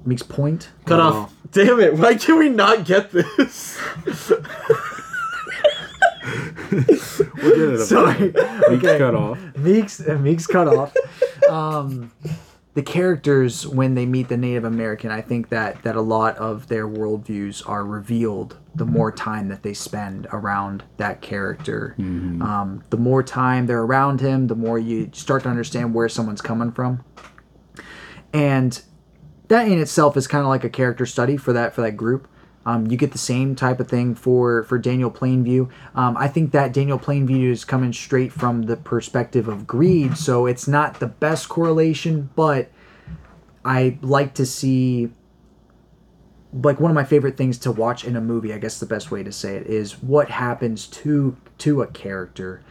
Meek's point. Cut off. Damn it! Why can we not get this? We'll get it Sorry. Meek's cut off. Meek's Meek's cut off. Um, the characters when they meet the Native American, I think that that a lot of their worldviews are revealed the more time that they spend around that character. Um, the more time they're around him, the more you start to understand where someone's coming from. And that in itself is kind of like a character study for that for that group. Um, you get the same type of thing for for Daniel Plainview. Um, I think that Daniel Plainview is coming straight from the perspective of greed, so it's not the best correlation, but I like to see like one of my favorite things to watch in a movie. I guess the best way to say it is what happens to to a character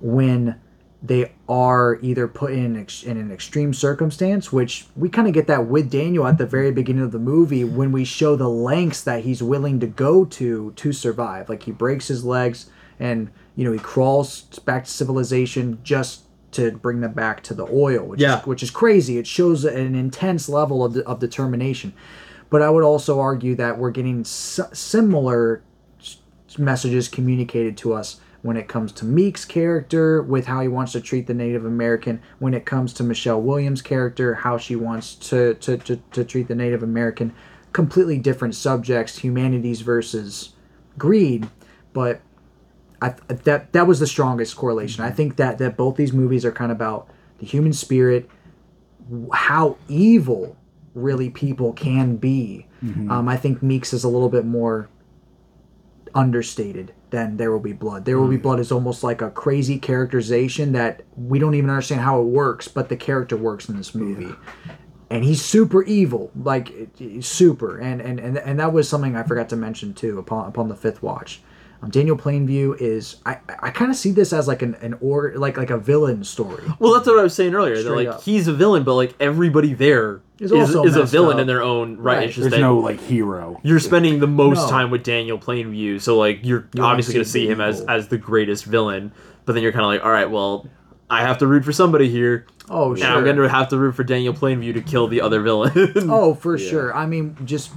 when they are either put in an, ex- in an extreme circumstance, which we kind of get that with Daniel at the very beginning of the movie when we show the lengths that he's willing to go to to survive. Like he breaks his legs and you know he crawls back to civilization just to bring them back to the oil, which Yeah. is, which is crazy. It shows an intense level of, of determination. But I would also argue that we're getting s- similar messages communicated to us when it comes to Meek's character, with how he wants to treat the Native American, when it comes to Michelle Williams' character, how she wants to, to, to, to treat the Native American. Completely different subjects, humanities versus greed, but I, that that was the strongest correlation. I think that that both these movies are kind of about the human spirit, how evil really people can be. Um, I think Meeks is a little bit more understated Then There Will Be Blood. There Will Be mm. Blood is almost like a crazy characterization that we don't even understand how it works, but the character works in this movie. And he's super evil, like super, and, and and and that was something I forgot to mention too upon upon the fifth watch. Um, Daniel Plainview is I I kind of see this as like an an or like like a villain story. Well, that's what I was saying earlier. That like up. he's a villain, but like everybody there Is is, is a villain up. in their own right. Right. It's just There's that no like hero. you're spending the most No. time with Daniel Plainview, so like you're You obviously going to see see him as as the greatest villain, but then you're kind of like, all right, well, I have to root for somebody here. Oh, And sure. I'm going to have to root for Daniel Plainview to kill the other villain. Oh, for sure. I mean, just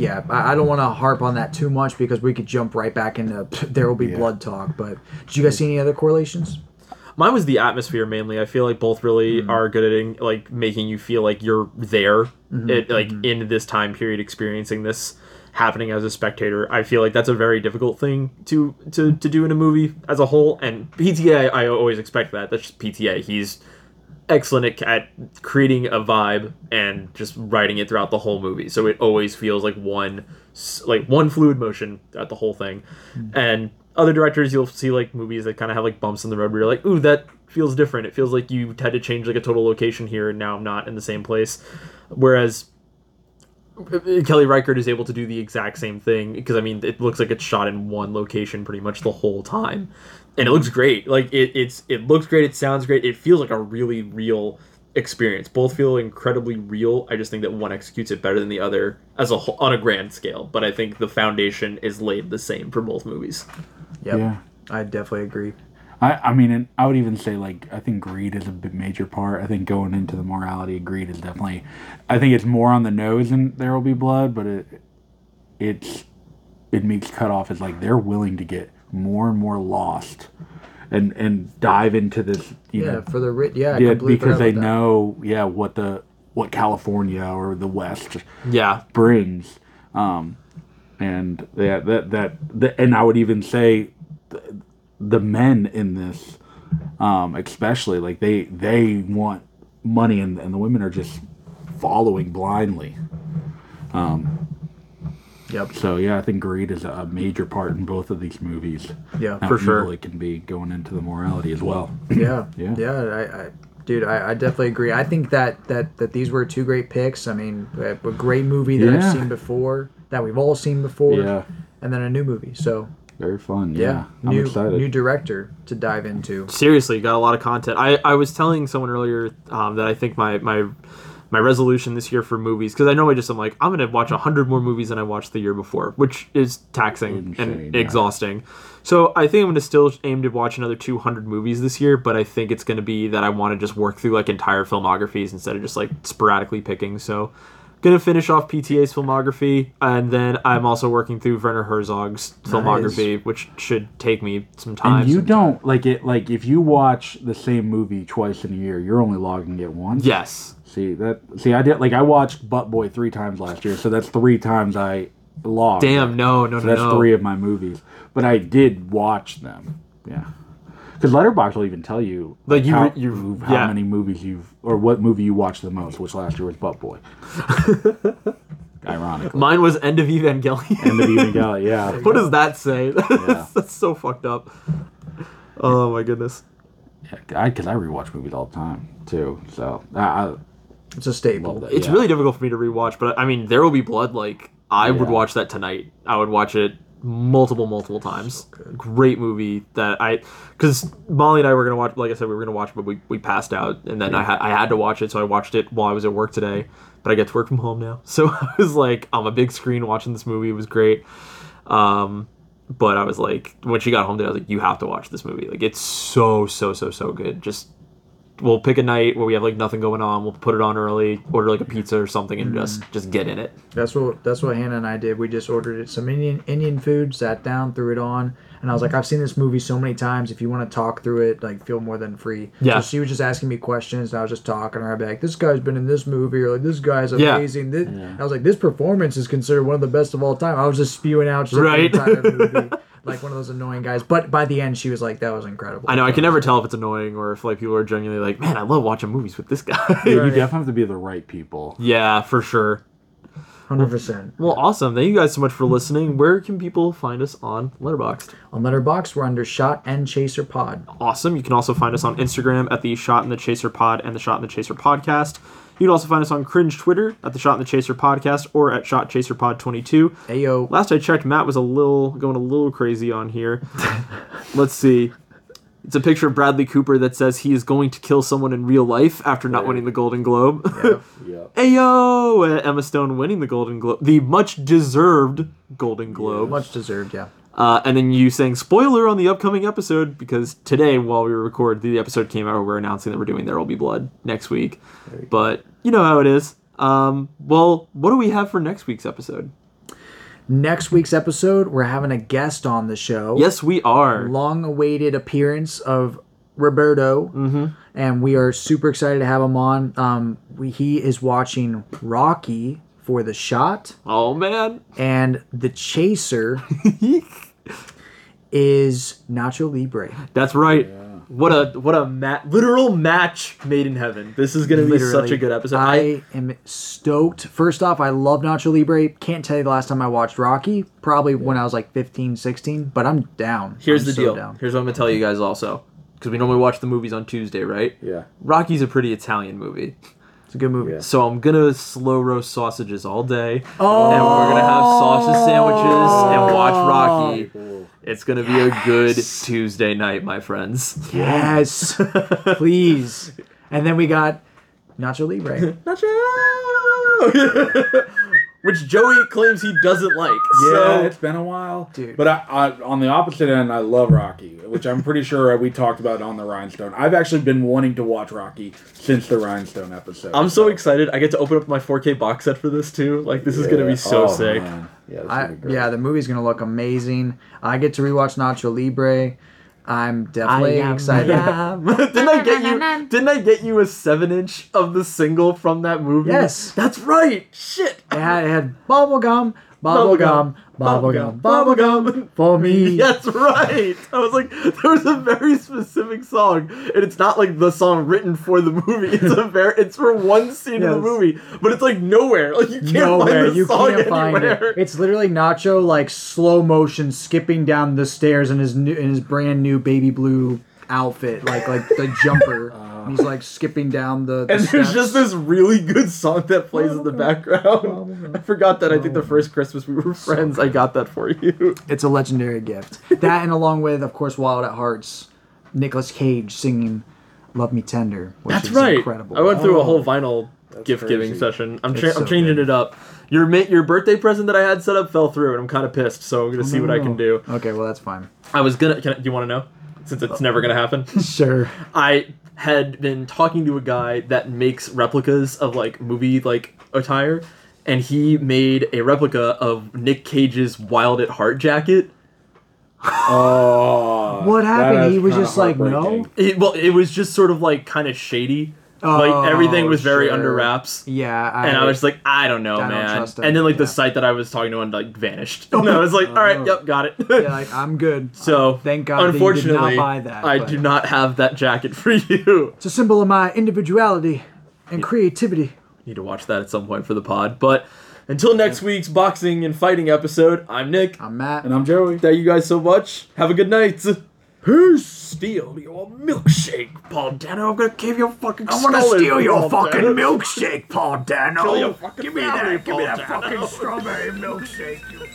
yeah. I, I don't want to harp on that too much because we could jump right back into there will be blood talk. But did you guys see any other correlations? Mine was the atmosphere mainly. I feel like both really Mm-hmm. are good at in, like making you feel like you're there, Mhm, it, like mhm. in this time period, experiencing this happening as a spectator. I feel like that's a very difficult thing to to, to do in a movie as a whole. And PTA, I always expect that. That's just PTA. He's excellent at, at creating a vibe and just writing it throughout the whole movie. So it always feels like one like one fluid motion throughout the whole thing. Hmm. And other directors you'll see like movies that kind of have like bumps in the road where you're like, "Ooh, that feels different. It feels like you had to change like a total location here and now I'm not in the same place." Whereas uh, Kelly Reichardt is able to do the exact same thing because I mean it looks like it's shot in one location pretty much the whole time, and it looks great. Like it, it's it looks great. It sounds great. It feels like a really real experience. Both feel incredibly real. I just think that one executes it better than the other as a whole, on a grand scale. But I think the foundation is laid the same for both movies. Yep. Yeah. I definitely agree. I, I mean, and I would even say like I think greed is a major part. I think going into the morality of greed is definitely. I think it's more on the nose than There Will Be Blood, but it it's it makes cut off is like they're willing to get more and more lost and and dive into this you Yeah, know for the ri- yeah, yeah completely because they about that. know yeah what the what California or the West Yeah. brings um and yeah that that the, and I would even say the, the men in this um especially like they they want money and, and the women are just following blindly um Yep. so yeah I think greed is a major part in both of these movies Yeah, How for sure. it can be going into the morality as well Yeah, Yeah. yeah, I, I dude, I, I definitely agree. I think that that that these were two great picks. I mean, a, a great movie that Yeah. I've seen before, that we've all seen before, Yeah. and then a new movie. So very fun yeah, yeah, I'm new excited new director to dive into. seriously got a lot of content i, I was telling someone earlier um, that i think my my my resolution this year for movies because i know i just i'm like i'm gonna watch 100 more movies than i watched the year before which is taxing Insane, and yeah. exhausting. So i think i'm gonna still aim to watch another 200 movies this year but i think it's gonna be that i want to just work through like entire filmographies instead of just like sporadically picking. So gonna finish off pta's filmography and then i'm also working through werner herzog's filmography which should take me some time. and you don't like it like if you watch the same movie twice in a year you're only logging it once? Yes see that see i did like i watched butt boy three times last year so that's three times i logged Damn, no, no, so no, that's no. three of my movies but i did watch them yeah because Letterboxd will even tell you Like, you- how, you- how yeah. many movies you've or what movie you watched the most which last year was butt boy ironically Mine was End of Evangelion. End of Evangelion, yeah. what does that say? Yeah. That's so fucked up. Oh my goodness. I because I rewatch movies all the time too. So I, I It's a staple. that. It's yeah. really difficult for me to rewatch, but I mean, There Will Be Blood. Like, I would watch that tonight. I would watch it multiple, multiple times. Great movie that I, because Molly and I were gonna watch. Like I said, we were gonna watch, but we, we passed out, and then I had I had to watch it, so I watched it while I was at work today. But I get to work from home now, so I was like I'm on a big screen watching this movie. It was great. Um, but I was like, when she got home, today, I was like, you have to watch this movie. Like, it's so, so, so, so good. Just, we'll pick a night where we have like nothing going on. We'll put it on early, order like a pizza or something, and just, mm. just get in it. That's what that's what Hannah and I did. We just ordered it some Indian Indian food, sat down, threw it on, and I was like, I've seen this movie so many times. If you want to talk through it, like feel more than free. Yeah. So she was just asking me questions, and I was just talking to her. I'd be like, this guy's been in this movie, or like this guy's Yeah. amazing. This, I was like, this performance is considered one of the best of all time. I was just spewing out shit Right. the entire movie, like one of those annoying guys. But by the end, she was like, that was incredible. I know I can never tell if it's annoying or if like people are genuinely like, man, I love watching movies with this guy. Yeah, you definitely have to be the right people. yeah, for sure. Hundred percent. Well, awesome. Thank you guys so much for listening. Where can people find us on Letterboxd? On Letterboxd, we're under Shot and Chaser Pod. Awesome. You can also find us on Instagram at the Shot and the Chaser Pod and the Shot and the Chaser Podcast. You can also find us on Cringe Twitter at the Shot in the Chaser Podcast or at Shot Chaser Pod 22. Ayo. Last I checked, Matt was a little going a little crazy on here. Let's see. It's a picture of Bradley Cooper that says he is going to kill someone in real life after not winning the Golden Globe. Yeah. Ayo! Uh, Emma Stone winning the Golden Globe, the much deserved Golden Globe. Much deserved, yeah. Uh, and then you saying spoiler on the upcoming episode because today, while we record, the episode came out. We're announcing that we're doing There Will Be Blood next week. But you know how it is. Um, well, what do we have for next week's episode? Next week's episode, we're having a guest on the show. Yes, we are. long awaited appearance of Roberto, mm-hmm. and we are super excited to have him on. Um, we, he is watching Rocky for the shot, Oh man, and the chaser is Nacho Libre. that's right. What a what a ma- literal match made in heaven. This is gonna be such a good episode. I, I am stoked. First off, I love Nacho Libre. Can't tell you the last time I watched Rocky. Probably when I was like 15, 16, but I'm down. here's I'm the so deal. down. Here's what I'm gonna tell you guys also, because we normally watch the movies on Tuesday, right? Yeah. Rocky's a pretty Italian movie. It's a good movie. So I'm gonna slow roast sausages all day, oh. and we're gonna have sausage oh. sandwiches and watch Rocky. It's gonna be a good Tuesday night, my friends. Yes, please. And then we got Nacho Libre. which Joey claims he doesn't like. Yeah, so it's been a while, Dude. But I, I, on the opposite end, I love Rocky, which I'm pretty sure we talked about on the Rhinestone. I've actually been wanting to watch Rocky since the Rhinestone episode. I'm so excited. I get to open up my 4K box set for this too. Like this is gonna be so Oh, sick. man. Yeah, this I, be great. yeah, the movie's gonna look amazing. I get to rewatch Nacho Libre. I'm definitely excited. didn't I get you? Didn't I get you a seven inch of the single from that movie? Yes. that's right. Shit. It had, it had bubblegum, bubblegum, bubblegum, bubblegum for me. That's right. I was like, there was a very specific song, and it's not like the song written for the movie. It's a very, it's for one scene in the movie, but it's like nowhere. Like you can't Nowhere, find the you song can't find anywhere. it. It's literally Nacho like slow motion skipping down the stairs in his new in his brand new baby blue outfit, like like the jumper. Uh, And he's like skipping down the. the And there's just this really good song that plays in the background. I forgot that. I think the first Christmas we were friends, I got that for you. It's a legendary gift. That and along with, of course, Wild at Hearts, Nicolas Cage singing "Love Me Tender," which That's is right. incredible. I went through a Oh. whole vinyl gift giving session. I'm It's cha- so I'm changing good. it up. Your ma- your birthday present that I had set up fell through, and I'm kind of pissed. So I'm gonna see what I can do. Okay, well that's fine. I was gonna. Can I, do you want to know? Since it's uh, never gonna happen. Sure. I had been talking to a guy that makes replicas of like movie like attire, and he made a replica of Nick Cage's Wild at Heart jacket. Oh, What happened? He was just like, no. It, well, it was just sort of like kind of shady. Oh, like everything oh, was very sure. under wraps. Yeah, I, and I was like, I don't know, I don't man. trust and then like the site that I was talking to on like vanished. and I was like, all right, yep, got it. yeah, like I'm good. so Thank God that you did unfortunately, not buy that, I but- do not have that jacket for you. It's a symbol of my individuality and creativity. Need to watch that at some point for the pod. But until next week's boxing and fighting episode, I'm Nick. I'm Matt. And I'm Joey. Thank you guys so much. Have a good night. Peace. Steal your milkshake, Paul Dano. I'm gonna give you a fucking. I want to steal your fucking milkshake, Paul Dano. Kill your fucking give me family, that. Give me that fucking strawberry milkshake, you